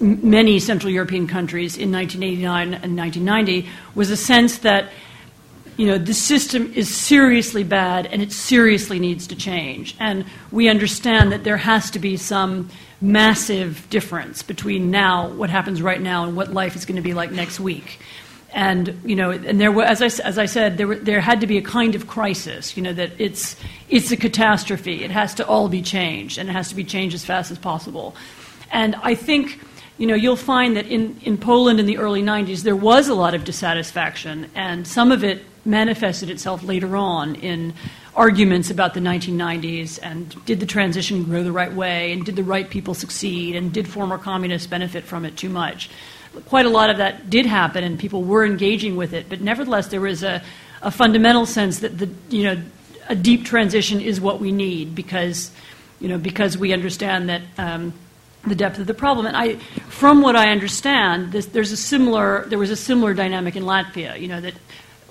many Central European countries in 1989 and 1990 was a sense that you know, the system is seriously bad and it seriously needs to change. And we understand that there has to be some massive difference between now, what happens right now, and what life is going to be like next week. And you know, and there as I, as I said, there, there had to be a kind of crisis. You know that it's it's a catastrophe. It has to all be changed, and it has to be changed as fast as possible. And I think you know, you'll find that in, in Poland in the early 90s, there was a lot of dissatisfaction, and some of it manifested itself later on in arguments about the 1990s and did the transition go the right way, and did the right people succeed, and did former communists benefit from it too much. Quite a lot of that did happen, and people were engaging with it, but nevertheless, there was a, a fundamental sense that the, you know, a deep transition is what we need because, you know, because we understand that. Um, the depth of the problem. And I, from what I understand, this, there's a similar, there was a similar dynamic in Latvia. You know that,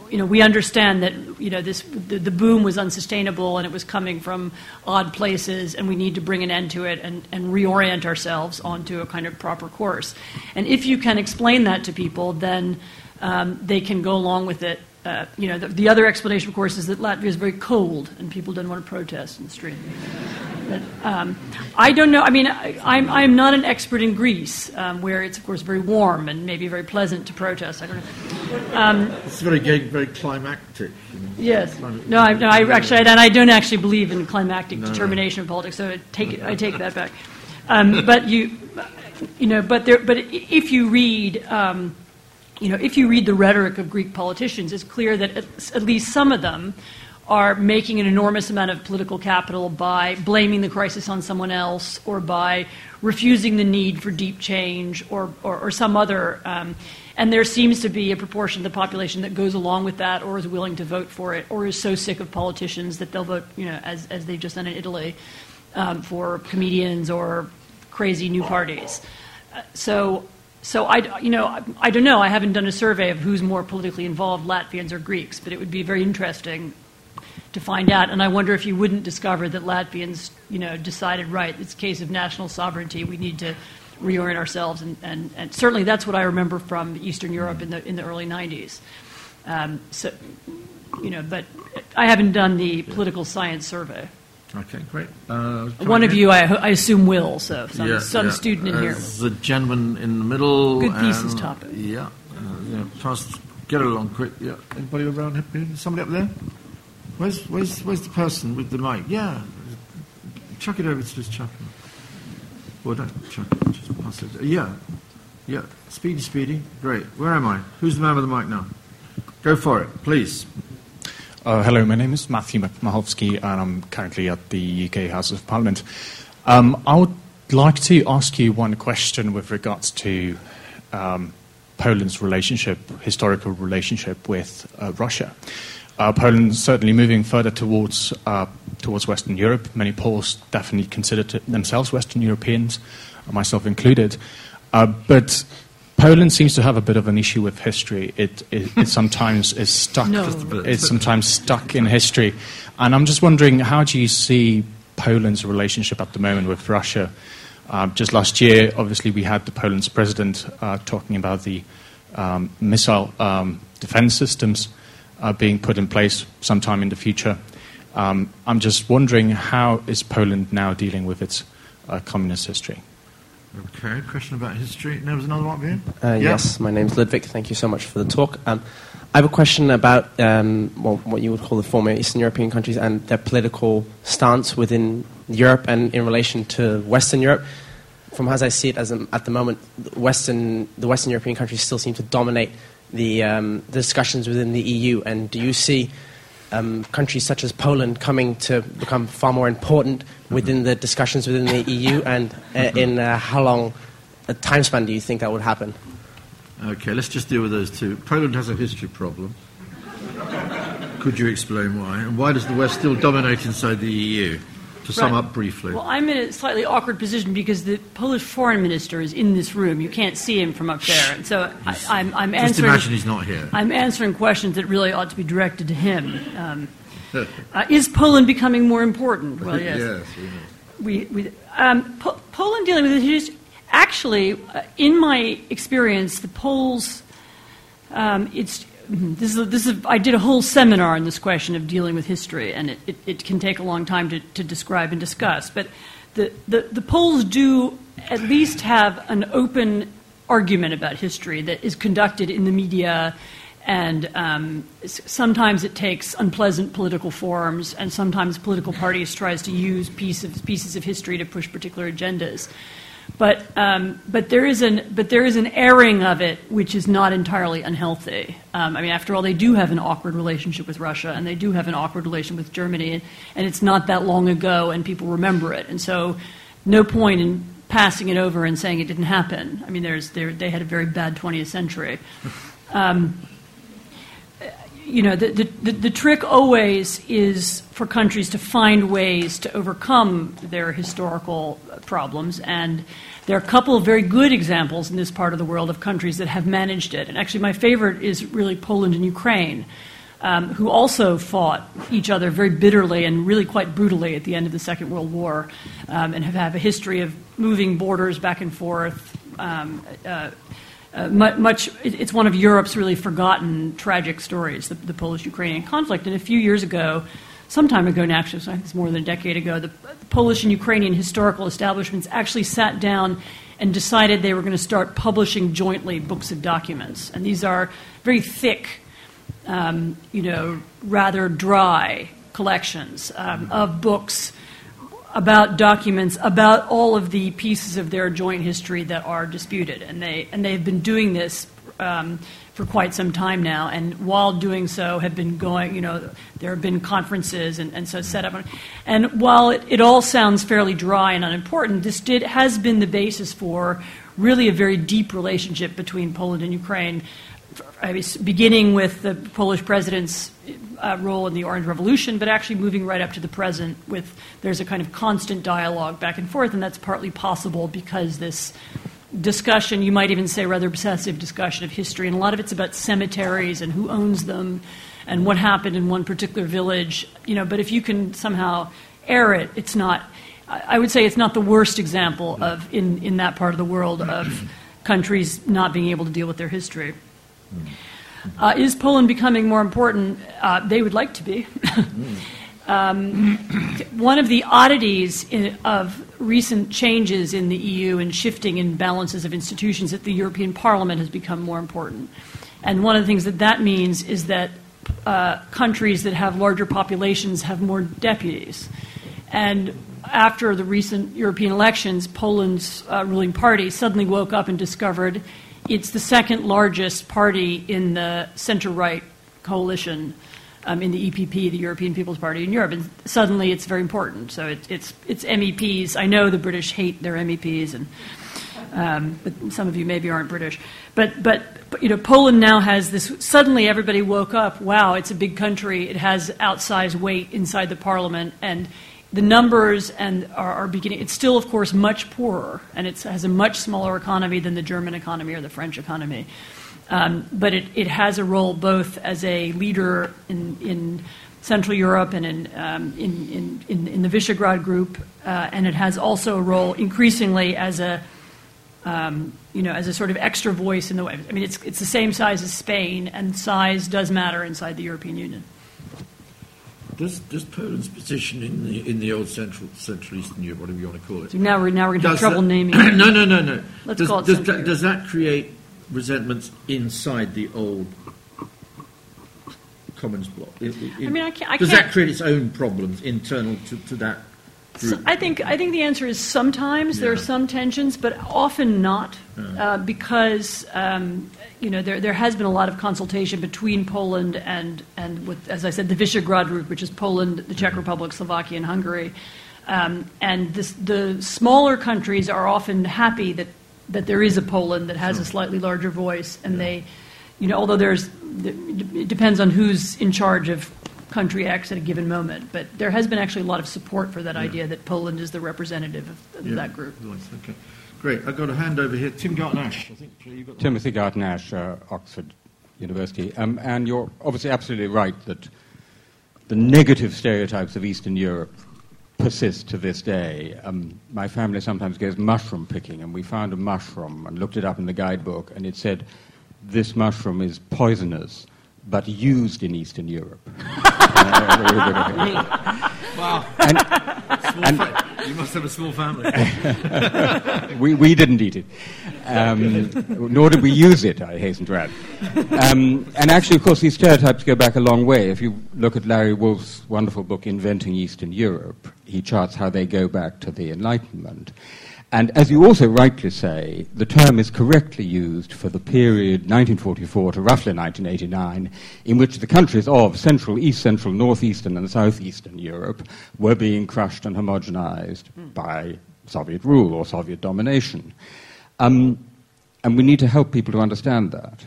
you know, we understand that you know this the, the, boom was unsustainable and it was coming from odd places, and we need to bring an end to it and, and reorient ourselves onto a kind of proper course. And if you can explain that to people, then um, they can go along with it uh, you know, the, the, other explanation, of course, is that Latvia is very cold and people didn't want to protest in the street. But, um, I don't know. I mean, I, am I'm, I'm not an expert in Greece, um, where it's, of course, very warm and maybe very pleasant to protest. I don't know. Um, it's very, very climactic. Yes. No, I, no, I actually, and I don't actually believe in climactic no, determination of politics, so I take, it, I take that back. Um, but you, you know, but there, but if you read um, you know, if you read the rhetoric of Greek politicians, it's clear that at, least some of them are making an enormous amount of political capital by blaming the crisis on someone else or by refusing the need for deep change or, or, or some other. Um, and there seems to be a proportion of the population that goes along with that or is willing to vote for it or is so sick of politicians that they'll vote, you know, as, as they've just done in Italy, um, for comedians or crazy new parties. Uh, so so I, you know, I don't know. I haven't done a survey of who's more politically involved, Latvians or Greeks, but it would be very interesting to find out. And I wonder if you wouldn't discover that Latvians, you know, decided right. It's a case of national sovereignty. We need to reorient ourselves, and, and, and certainly that's what I remember from Eastern Europe in the in the early '90s. Um, so, you know, but I haven't done the political science survey. Okay, great. Uh, One of you, I, I, assume, will. So some, yeah, some yeah. student in uh, here. The gentleman in the middle. Good thesis topic. Yeah, uh, yeah. Fast, get it along quick. Yeah. Anybody around here? Somebody up there? Where's where's where's the person with the mic? Yeah. Chuck it over to this chap. Well, don't chuck it. Just pass it. Yeah. Yeah. Speedy, speedy. Great. Where am I? Who's the man with the mic now? Go for it, please. Uh, hello, my name is Matthew Mahovsky, and I'm currently at the UK House of Parliament. Um, I would like to ask you one question with regards to um, Poland's relationship, historical relationship with uh, Russia. Uh, Poland certainly moving further towards uh, towards Western Europe. Many Poles definitely consider themselves Western Europeans, myself included. Uh, but Poland seems to have a bit of an issue with history. It, it, it sometimes is stuck. No. It's sometimes stuck in history, and I'm just wondering how do you see Poland's relationship at the moment with Russia? Uh, just last year, obviously, we had the Poland's president uh, talking about the um, missile um, defense systems uh, being put in place sometime in the future. Um, I'm just wondering how is Poland now dealing with its uh, communist history? Okay, question about history. There was another one here? Uh, yeah. Yes, my name's Ludwig. Thank you so much for the talk. Um, I have a question about um, well, what you would call the former Eastern European countries and their political stance within Europe and in relation to Western Europe. From as I see it as a, at the moment, Western, the Western European countries still seem to dominate the, um, the discussions within the EU. And do you see um, countries such as Poland coming to become far more important within the discussions within the EU, and uh, in uh, how long a time span do you think that would happen? Okay, let's just deal with those two. Poland has a history problem. Could you explain why? And why does the West still dominate inside the EU? to sum right. up briefly? Well, I'm in a slightly awkward position because the Polish foreign minister is in this room. You can't see him from up there, and so I, am answering. Just imagine he's not here. I'm answering questions that really ought to be directed to him. Um, uh, is Poland becoming more important? Well, yes. yes we, we um, po- Poland dealing with this actually, uh, in my experience, the Poles. Um, it's Mm-hmm. This is, this is, I did a whole seminar on this question of dealing with history, and it, it, it can take a long time to, to describe and discuss. But the, the, the Poles do at least have an open argument about history that is conducted in the media, and um, sometimes it takes unpleasant political forms, and sometimes political parties tries to use piece of, pieces of history to push particular agendas. But, um, but, there is an, but there is an airing of it which is not entirely unhealthy. Um, I mean, after all, they do have an awkward relationship with Russia, and they do have an awkward relation with Germany, and, and it's not that long ago, and people remember it. And so, no point in passing it over and saying it didn't happen. I mean, there's, they had a very bad 20th century. Um, you know, the, the, the trick always is for countries to find ways to overcome their historical problems. And there are a couple of very good examples in this part of the world of countries that have managed it. And actually, my favorite is really Poland and Ukraine, um, who also fought each other very bitterly and really quite brutally at the end of the Second World War um, and have, have a history of moving borders back and forth. Um, uh, uh, much, it's one of Europe's really forgotten tragic stories, the, the Polish-Ukrainian conflict. And a few years ago, some time ago, actually, I think it's more than a decade ago, the, the Polish and Ukrainian historical establishments actually sat down and decided they were going to start publishing jointly books of documents. And these are very thick, um, you know, rather dry collections um, of books about documents about all of the pieces of their joint history that are disputed. And, they, and they've been doing this um, for quite some time now. And while doing so, have been going, you know, there have been conferences and, and so set up. And while it, it all sounds fairly dry and unimportant, this did, has been the basis for really a very deep relationship between Poland and Ukraine. Beginning with the Polish president's uh, role in the Orange Revolution, but actually moving right up to the present with there's a kind of constant dialogue back and forth, and that's partly possible because this discussion, you might even say rather obsessive discussion of history, and a lot of it's about cemeteries and who owns them and what happened in one particular village, you know, but if you can somehow air it, it's not I would say it's not the worst example of in, in that part of the world of countries not being able to deal with their history. Uh, is Poland becoming more important? Uh, they would like to be. um, one of the oddities in, of recent changes in the EU and shifting in balances of institutions that the European Parliament has become more important. And one of the things that that means is that uh, countries that have larger populations have more deputies. And after the recent European elections, Poland's uh, ruling party suddenly woke up and discovered it's the second largest party in the center right coalition um, in the EPP, the European People's Party in Europe. And suddenly it's very important. So it, it's, it's MEPs. I know the British hate their MEPs, and, um, but some of you maybe aren't British. But, but, but, you know, Poland now has this. Suddenly everybody woke up wow, it's a big country. It has outsized weight inside the parliament. And the numbers and are, are, beginning. It's still, of course, much poorer, and it has a much smaller economy than the German economy or the French economy. Um, but it, it has a role both as a leader in, in Central Europe and in, um, in, in, in, the Visegrad Group, uh, and it has also a role increasingly as a um, you know, as a sort of extra voice in the way. I mean, it's, it's the same size as Spain, and size does matter inside the European Union. Does, does Poland's position in the in the old Central Central Eastern Europe, whatever you want to call it, so now we're now we're going to have trouble that, naming. It. no, no, no, no. Let's does, call it does, that, does that create resentments inside the old Commons bloc? I mean, I can't, I does can't, that create its own problems internal to, to that so I think I think the answer is sometimes yeah. there are some tensions, but often not, yeah. uh, because um, you know there there has been a lot of consultation between Poland and and with as I said the Visegrad group, which is Poland, the Czech. Republic, Slovakia, and Hungary, um, and this, the smaller countries are often happy that that there is a Poland that has a slightly larger voice, and yeah. they, you know, although there's it depends on who's in charge of country X at a given moment. But there has been actually a lot of support for that yeah. idea that Poland is the representative of, yeah. that group. Okay. Great. I've got a hand over here. Tim Garton-Ash. I think Timothy Garton-Ash, uh, Oxford University. Um, and you're obviously absolutely right that the negative stereotypes of Eastern Europe persist to this day. Um, my family sometimes goes mushroom picking, and we found a mushroom and looked it up in the guidebook, and it said, This mushroom is poisonous but used in Eastern Europe. wow. And, and you must have a small family. we, we didn't eat it, um, nor did we use it, I hasten to add. Um, and actually, of course, these stereotypes go back a long way. If you look at Larry Wolff's wonderful book, Inventing Eastern Europe, he charts how they go back to the Enlightenment. And as you also rightly say, the term is correctly used for the period 1944 to roughly 1989, in which the countries of Central, East Central, Northeastern, and Southeastern Europe were being crushed and homogenized mm. by Soviet rule or Soviet domination. Um, and we need to help people to understand that.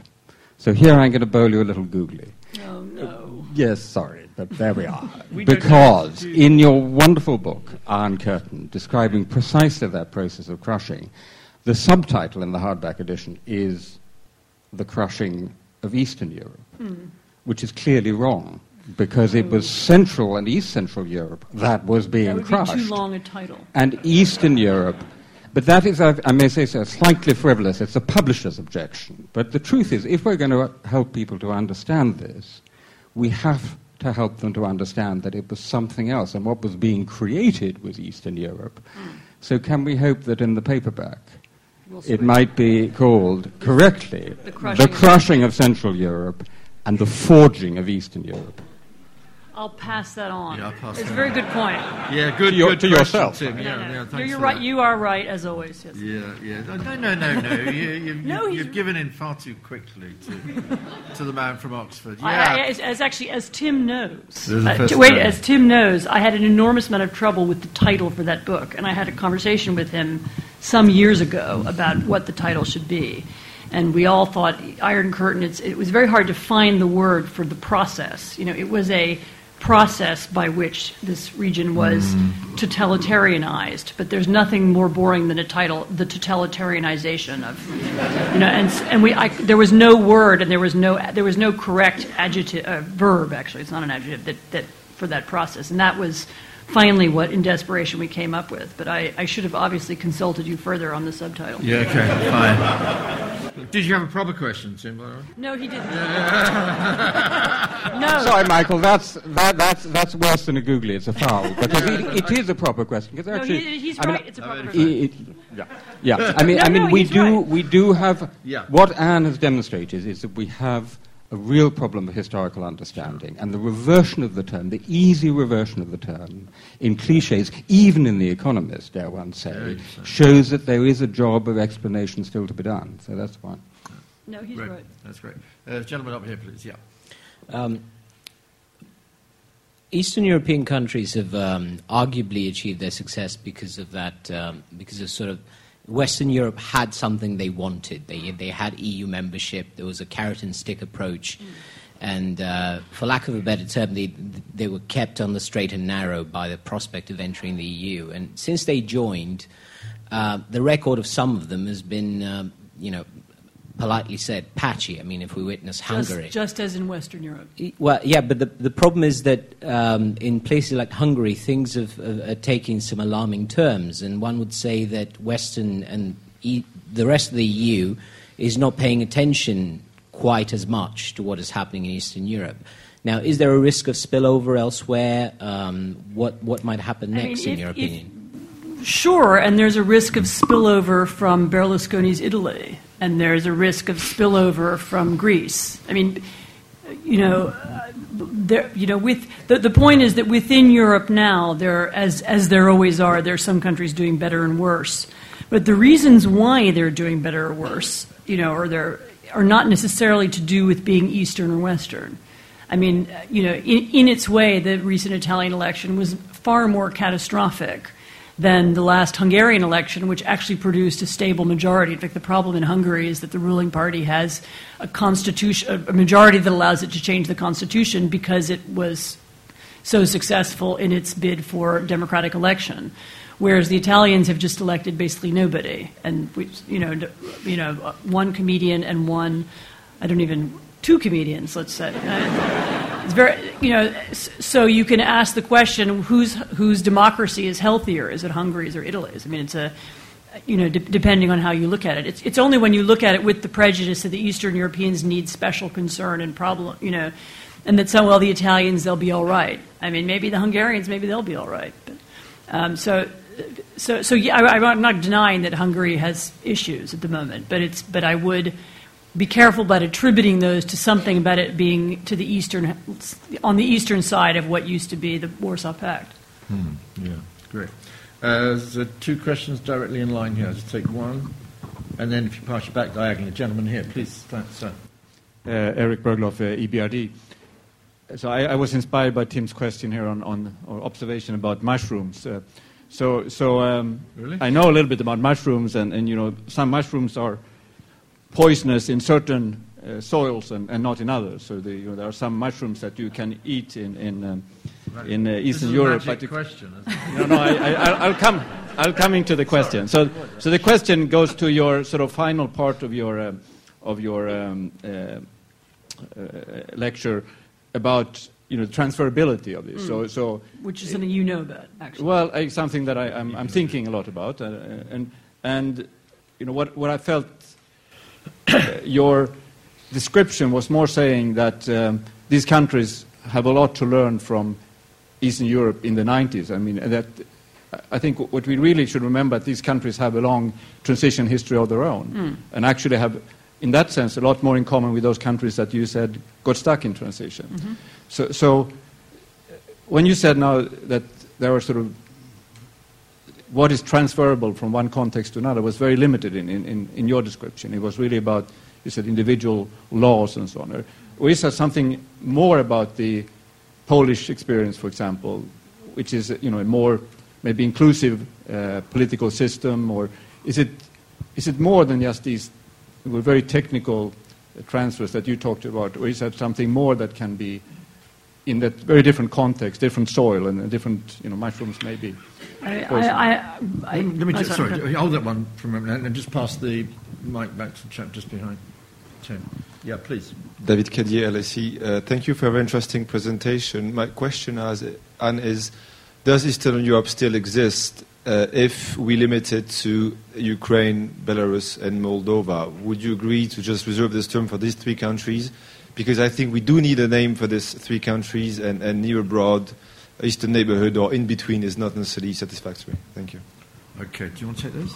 So here I'm going to bowl you a little googly. Oh, no. Yes, sorry, but there we are. We because in your wonderful book, Iron Curtain, describing precisely that process of crushing, the subtitle in the hardback edition is The Crushing of Eastern Europe, hmm. which is clearly wrong hmm. because it was Central and East Central Europe that was being That crushed. be too long a title. and Eastern Europe. But that is, I I may say so, slightly frivolous. It's a publisher's objection. But the truth is, if we're going to help people to understand this, we have to help them to understand that it was something else, and what was being created was Eastern Europe. So, can we hope that in the paperback, We'll it might be called correctly The crushing. crushing of Central Europe and the forging of Eastern Europe? I'll pass that on. Yeah, I'll pass it's that a very on. good point. Yeah, good, your- good to yourself. Tim. No, Yeah, no. yeah, you're, you're for right. that. You are right as always. Yes. Yeah, yeah. No, no, no, no. no. You, you, No, you, he's- you've given in far too quickly to, to the man from Oxford. Yeah. I, as, as actually, as Tim knows, uh, t- wait, as Tim knows, I had an enormous amount of trouble with the title for that book, and I had a conversation with him some years ago about what the title should be. And we all thought Iron Curtain. It's, it was very hard to find the word for the process. You know, it was a process by which this region was totalitarianized. But there's nothing more boring than a title, the totalitarianization of you know, and, and we, I, there was no word and there was no, there was no correct adjective, uh, verb actually, it's not an adjective, that, that, for that process. And that was finally what, in desperation, we came up with. But I, I should have obviously consulted you further on the subtitle. Yeah, okay, fine. Did you have a proper question, Tim? by the way? No, he didn't. no. Sorry, Michael, that's, that, that's, that's worse than a googly. It's a foul. Because it, it is a proper question. 'cause No, actually, he, he's I mean, right. It's a proper question. it- it- yeah, yeah. I mean, No, I mean, no, we do, right. we do have. Yeah. What Anne has demonstrated is that we have a real problem of historical understanding, and the reversion of the term, the easy reversion of the term, in cliches, even in The Economist, dare one say, Very shows that there is a job of explanation still to be done. So that's one. No, he's Great. right. That's great. Uh, gentleman up here, please. Yeah. Um, Eastern European countries have um, arguably achieved their success because of that, um, because of sort of Western Europe had something they wanted. They, they had EU membership, there was a carrot and stick approach. And uh, for lack of a better term, they, they were kept on the straight and narrow by the prospect of entering the EU. And since they joined, uh, the record of some of them has been, um, you know, politely said, patchy. I mean, if we witness Hungary. Just, just as in Western Europe. Well, yeah, but the, the problem is that um, in places like Hungary, things have, are, are taking some alarming terms, and one would say that Western and e- the rest of the EU is not paying attention quite as much to what is happening in Eastern Europe. Now, is there a risk of spillover elsewhere? Um, what, what might happen I mean, next, in if- your if- opinion? Sure, and there's a risk of spillover from Berlusconi's Italy, and there's a risk of spillover from Greece. I mean, you know, there, you know, with the, the point is that within Europe now, there, as as there always are, there are some countries doing better and worse. But the reasons why they're doing better or worse, you know, or they're are not necessarily to do with being Eastern or Western. I mean, you know, in, in its way, the recent Italian election was far more catastrophic than the last Hungarian election, which actually produced a stable majority. In fact, the problem in Hungary is that the ruling party has a constitution, a majority that allows it to change the constitution because it was so successful in its bid for democratic election. Whereas the Italians have just elected basically nobody, and we, you know, you know, one comedian and one, I don't even two comedians, let's say. It's very, you know, so you can ask the question: whose whose democracy is healthier? Is it Hungary's or Italy's? I mean, it's a you know, de- depending on how you look at it. It's, it's only when you look at it with the prejudice that the Eastern Europeans need special concern and problem, you know, and that so, well, the Italians, they'll be all right. I mean, maybe the Hungarians, maybe they'll be all right. But, um, so, so, so yeah, I, I'm not denying that Hungary has issues at the moment, but, it's, but I would be careful about attributing those to something about it being to the eastern, on the eastern side of what used to be the Warsaw Pact. Yeah, great. Uh, there's uh, two questions directly in line here. I'll just take one. And then if you pass your back diagonally, gentleman here, please. Thanks, sir. uh, Erik Berglöf, uh, EBRD. So I, I was inspired by Tim's question here on, on or observation about mushrooms. Uh, so so um, Really? I know a little bit about mushrooms, and, and you know some mushrooms are poisonous in certain uh, uh, soils and, and not in others. So the, you know, there are some mushrooms that you can eat in in, um, in uh, This Eastern is a Europe. magic it- question. isn't it? no, no, I, I, I'll- I'll come. I'll come into the question. So, so the question goes to your sort of final part of your um, of your um, uh, uh, lecture about you know transferability of this. So, so which is something you know about, actually. well, uh, something that I, I'm, I'm thinking a lot about, uh, and and you know what what I felt uh, your description was more saying that um, these countries have a lot to learn from Eastern Europe in the 90s. I mean that. I think what we really should remember these countries have a long transition history of their own, and actually have, in that sense, a lot more in common with those countries that you said got stuck in transition. So, so when you said now that there are sort of what is transferable from one context to another was very limited in, in, in, your description. It was really about, you said, individual laws and so on. Or- is there something more about the Polish experience, for example, which is, you know, a more maybe inclusive uh, political system, or is it, is it more than just these very technical transfers that you talked about, or is that something more that can be in that very different context, different soil, and different, you know, mushrooms maybe? I, I, I, I, Let me oh, just, sorry, okay. hold that one for a moment and just pass the mic back to the chap just behind Tim. Yeah, please. David Cadier, LSE. Uh, thank you for a very interesting presentation. My question as, Anne, is Does Eastern Europe still exist uh, if we limit it to Ukraine, Belarus, and Moldova? Would you agree to just reserve this term for these three countries? Because I think we do need a name for these three countries, and, and near abroad, Eastern neighborhood, or in between is not necessarily satisfactory. Thank you. Okay, do you want to take this?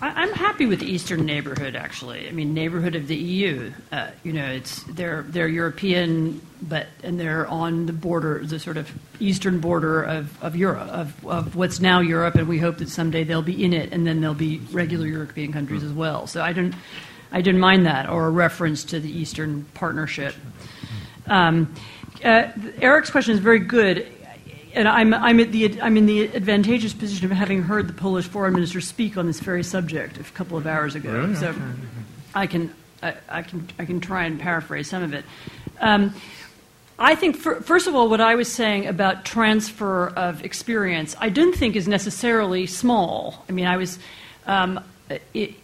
I, I'm happy with the eastern neighborhood. Actually, I mean neighborhood of the EU. Uh, you know, it's they're they're European, but and they're on the border, the sort of eastern border of, of Europe, of, of what's now Europe, and we hope that someday they'll be in it, and then they'll be regular European countries as well. So I don't, I didn't mind that, or a reference to the Eastern Partnership. Um, uh, Erik's question is very good, and I'm, I'm, at the, I'm in the advantageous position of having heard the Polish foreign minister speak on this very subject a couple of hours ago. Really? So I can, I, I can, I can try and paraphrase some of it. Um, I think, fir- first of all, what I was saying about transfer of experience, I didn't think is necessarily small. I mean, I was, um, it,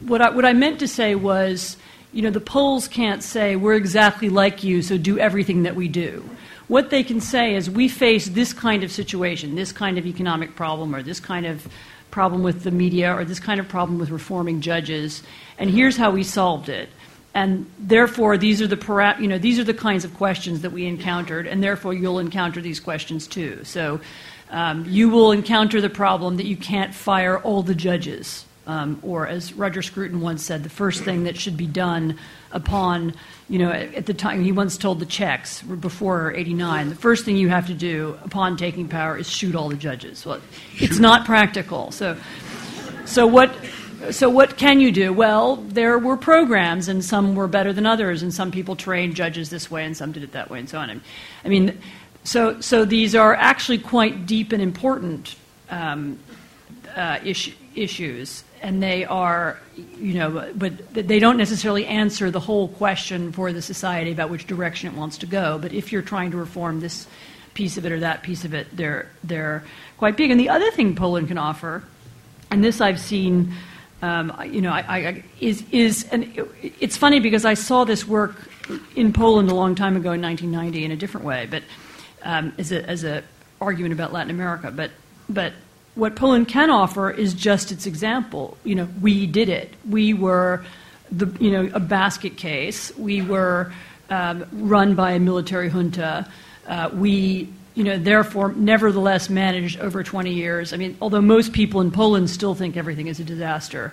what, I, what I meant to say was, you know, the Poles can't say, we're exactly like you, so do everything that we do. What they can say is, we face this kind of situation, this kind of economic problem, or this kind of problem with the media, or this kind of problem with reforming judges, and here's how we solved it. And therefore these are the para- you know these are the kinds of questions that we encountered and therefore you'll encounter these questions too. So um, you will encounter the problem that you can't fire all the judges um, or as roger scruton once said the first thing that should be done upon you know at, at the time he once told the czechs before 89 the first thing you have to do upon taking power is shoot all the judges well it's not practical so so what so what can you do? Well, there were programs, and some were better than others, and some people trained judges this way, and some did it that way, and so on. I mean, so so these are actually quite deep and important um, uh, issue, issues, and they are, you know, but they don't necessarily answer the whole question for the society about which direction it wants to go. But if you're trying to reform this piece of it or that piece of it, they're they're quite big. And the other thing Poland can offer, and this I've seen um, you know, I, I, is, is and it, it's funny because I saw this work in Poland a long time ago in 1990 in a different way, but um, as a as a argument about Latin America. But but what Poland can offer is just its example. You know, we did it. We were the you know a basket case. We were um, run by a military junta. Uh, we you know, therefore, nevertheless managed over 20 years. I mean, although most people in Poland still think everything is a disaster,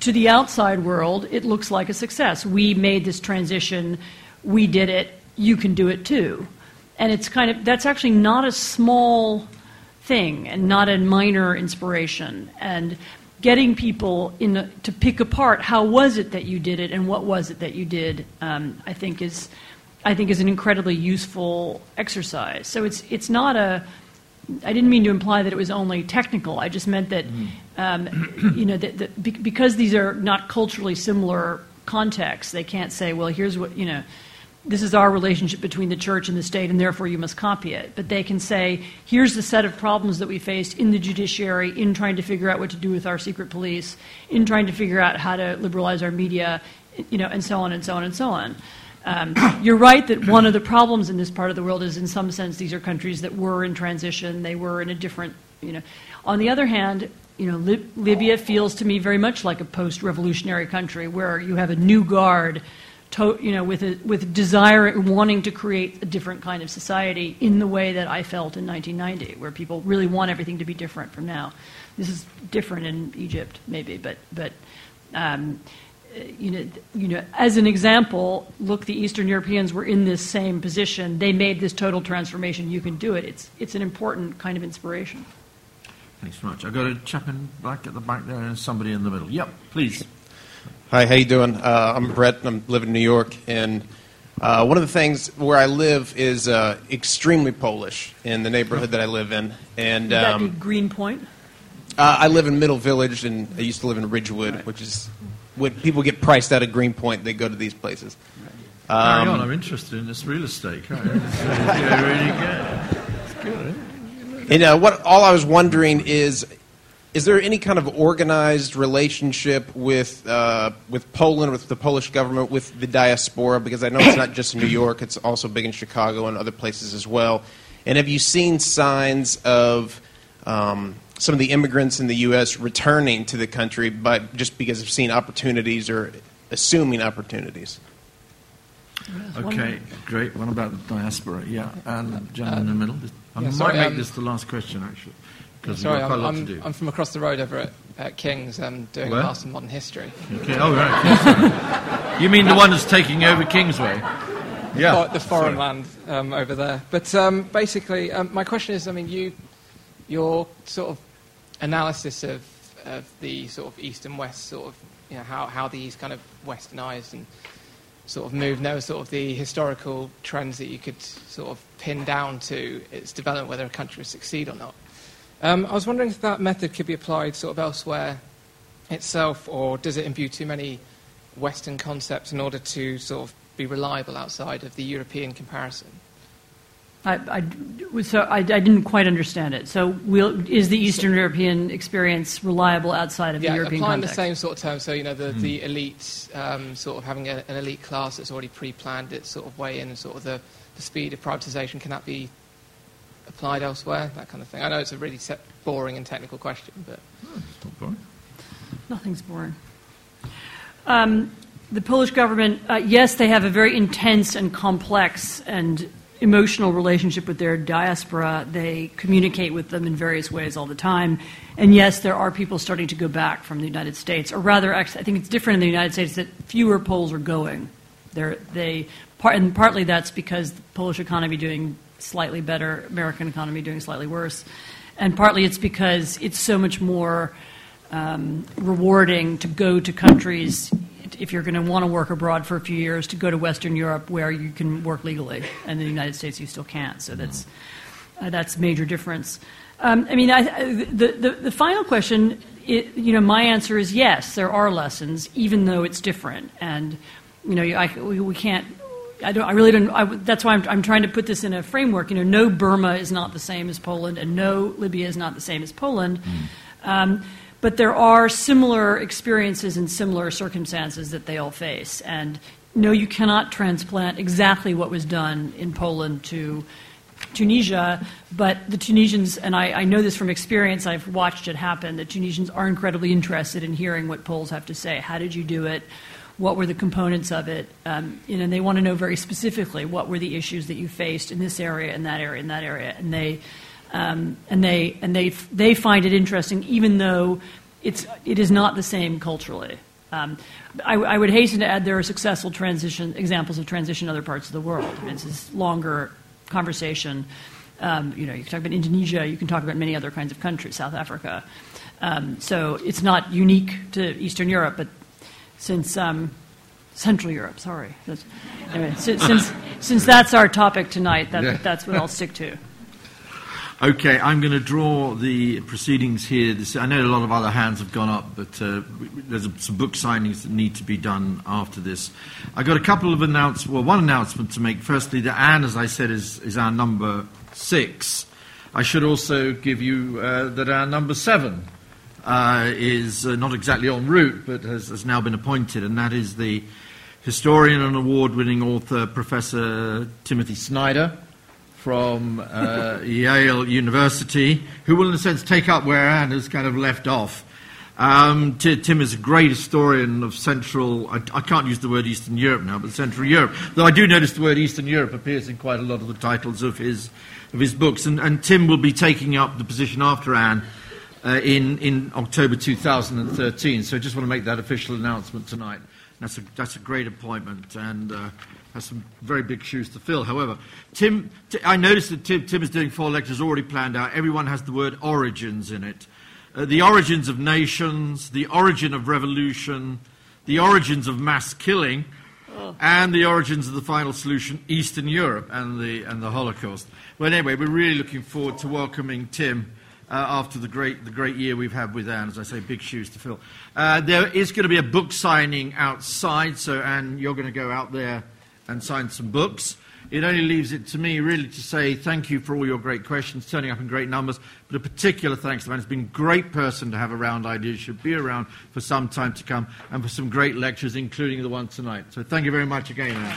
to the outside world, it looks like a success. We made this transition, we did it, you can do it too. And it's kind of, that's actually not a small thing and not a minor inspiration. And getting people in the, to pick apart how was it that you did it and what was it that you did, um, I think is I think is an incredibly useful exercise. So it's it's not a. I didn't mean to imply that it was only technical. I just meant that, um, you know, that, that be- because these are not culturally similar contexts, They can't say, well, here's what, you know, this is our relationship between the church and the state, and therefore you must copy it. But they can say, here's the set of problems that we faced in the judiciary in trying to figure out what to do with our secret police, in trying to figure out how to liberalize our media, you know, and so on and so on and so on. Um, you're right that one of the problems in this part of the world is, in some sense, these are countries that were in transition. They were in a different, you know. On the other hand, you know, Lib- Libya feels to me very much like a post-revolutionary country where you have a new guard, to, you know, with a, with desire, wanting to create a different kind of society in the way that I felt in 1990, where people really want everything to be different from now. This is different in Egypt, maybe, but but. Um, you know, you know, as an example, look, the Eastern Europeans were in this same position. They made this total transformation. You can do it. It's, it's an important kind of inspiration. Thanks very much. I've got a chap in back at the back there and somebody in the middle. Yep, please. Hi, how you doing? Uh, I'm Brett. I'm living in New York, and uh, one of the things where I live is uh, extremely Polish in the neighborhood that I live in, and Would that be um, Greenpoint? uh, I live in Middle Village, and I used to live in Ridgewood, which is when people get priced out of Greenpoint, they go to these places. Carry Um, on. I'm interested in this real estate. Carry on. It's, yeah, really good. It's good. it? And uh, what all I was wondering is, is there any kind of organized relationship with uh, with Poland, with the Polish government, with the diaspora? Because I know it's not just in New York; it's also big in Chicago and other places as well. And have you seen signs of um, some of the immigrants in the U.S. returning to the country, but just because of seeing opportunities or assuming opportunities? Okay, great. What about the diaspora? Yeah, and the gentleman in the middle. I yeah, might sorry, make um, this the last question, actually, because we've Sorry, got quite I'm, a lot I'm, to do. I'm from across the road over at, at King's um, doing Where? a Master in Modern History. Okay, oh, right. you mean the one that's taking over Kingsway? Yeah. For- the foreign sorry. land um, over there. But um, basically, um, my question is I mean, you, your sort of analysis of, of the sort of East and West, sort of, you know, how, how these kind of westernized and sort of moved, no sort of the historical trends that you could sort of pin down to its development, whether a country would succeed or not. Um, I was wondering if that method could be applied sort of elsewhere itself, or does it imbue too many Western concepts in order to sort of be reliable outside of the European comparison? I, I, so I, I didn't quite understand it. So will, is the Eastern European experience reliable outside of yeah, the European applying context? the same sort of terms. So you know, the, the elites um, sort of having a, an elite class that's already pre-planned its sort of way in, and sort of the, the speed of privatisation. Can that be applied elsewhere? That kind of thing. I know it's a really set, boring and technical question, but Nothing's boring. Um, the Polish government, uh, yes, they have a very intense and complex and emotional relationship with their diaspora. They communicate with them in various ways all the time. And yes, there are people starting to go back from the United States, or rather, I think it's different in the United States that fewer Poles are going. They're, they, part, and partly that's because the Polish economy doing slightly better, American economy doing slightly worse, and partly it's because it's so much more um, rewarding to go to countries if you're going to want to work abroad for a few years to go to Western Europe where you can work legally, and in the United States you still can't. So that's uh, that's major difference. Um, I mean, I- the, the the final question, it, you know, my answer is yes. There are lessons, even though it's different, and you know, I, we, we can't. I don't. I really don't. I, that's why I'm, I'm trying to put this in a framework. You know, no Burma is not the same as Poland, and no Libya is not the same as Poland. Um, but there are similar experiences and similar circumstances that they all face. And no, you cannot transplant exactly what was done in Poland to Tunisia, but the Tunisians, and I, I know this from experience, I've watched it happen, the Tunisians are incredibly interested in hearing what Poles have to say. How did you do it? What were the components of it? Um, you know, and they want to know very specifically what were the issues that you faced in this area, in that area, in that area. And they, um, and they, and they, they find it interesting, even though it's, it is not the same culturally. Um, I, I would hasten to add there are successful transition examples of transition in other parts of the world. I mean, it's this longer conversation. Um, you know, you can talk about Indonesia. You can talk about many other kinds of countries, South Africa. Um, so it's not unique to Eastern Europe, but since um, Central Europe, sorry. Anyway, since, since, since that's our topic tonight, that, Yeah. that's what I'll stick to. Okay, I'm going to draw the proceedings here. This, I know a lot of other hands have gone up, but uh, there's some book signings that need to be done after this. I've got a couple of announcements, well, one announcement to make. Firstly, that Anne, as I said, is, is our number six. I should also give you uh, that our number seven uh, is uh, not exactly en route, but has, has now been appointed, and that is the historian and award winning author, Professor Timothy Snyder from uh, Yale University, who will, in a sense, take up where Anne has kind of left off. Um, Ti- Tim is a great historian of Central, I, I can't use the word Eastern Europe now, but Central Europe. Though I do notice the word Eastern Europe appears in quite a lot of the titles of his, of his books. And, and Tim will be taking up the position after Anne uh, in, in October 2013. So I just want to make that official announcement tonight. That's a, that's a great appointment and uh, has some very big shoes to fill. However, Tim, Ti- I noticed that Tim, Tim is doing four lectures already planned out. Everyone has the word origins in it. Uh, the origins of nations, the origin of revolution, the origins of mass killing, and the origins of the final solution, Eastern Europe and the, and the Holocaust. Well, anyway, we're really looking forward to welcoming Tim uh, after the great, the great year we've had with Anne. As I say, big shoes to fill. Uh, there is going to be a book signing outside, so Anne, you're going to go out there and sign some books. It only leaves it to me really to say thank you for all your great questions, turning up in great numbers, but a particular thanks to Anne. It's been a great person to have around ideas, should be around for some time to come, and for some great lectures, including the one tonight. So thank you very much again, Anne.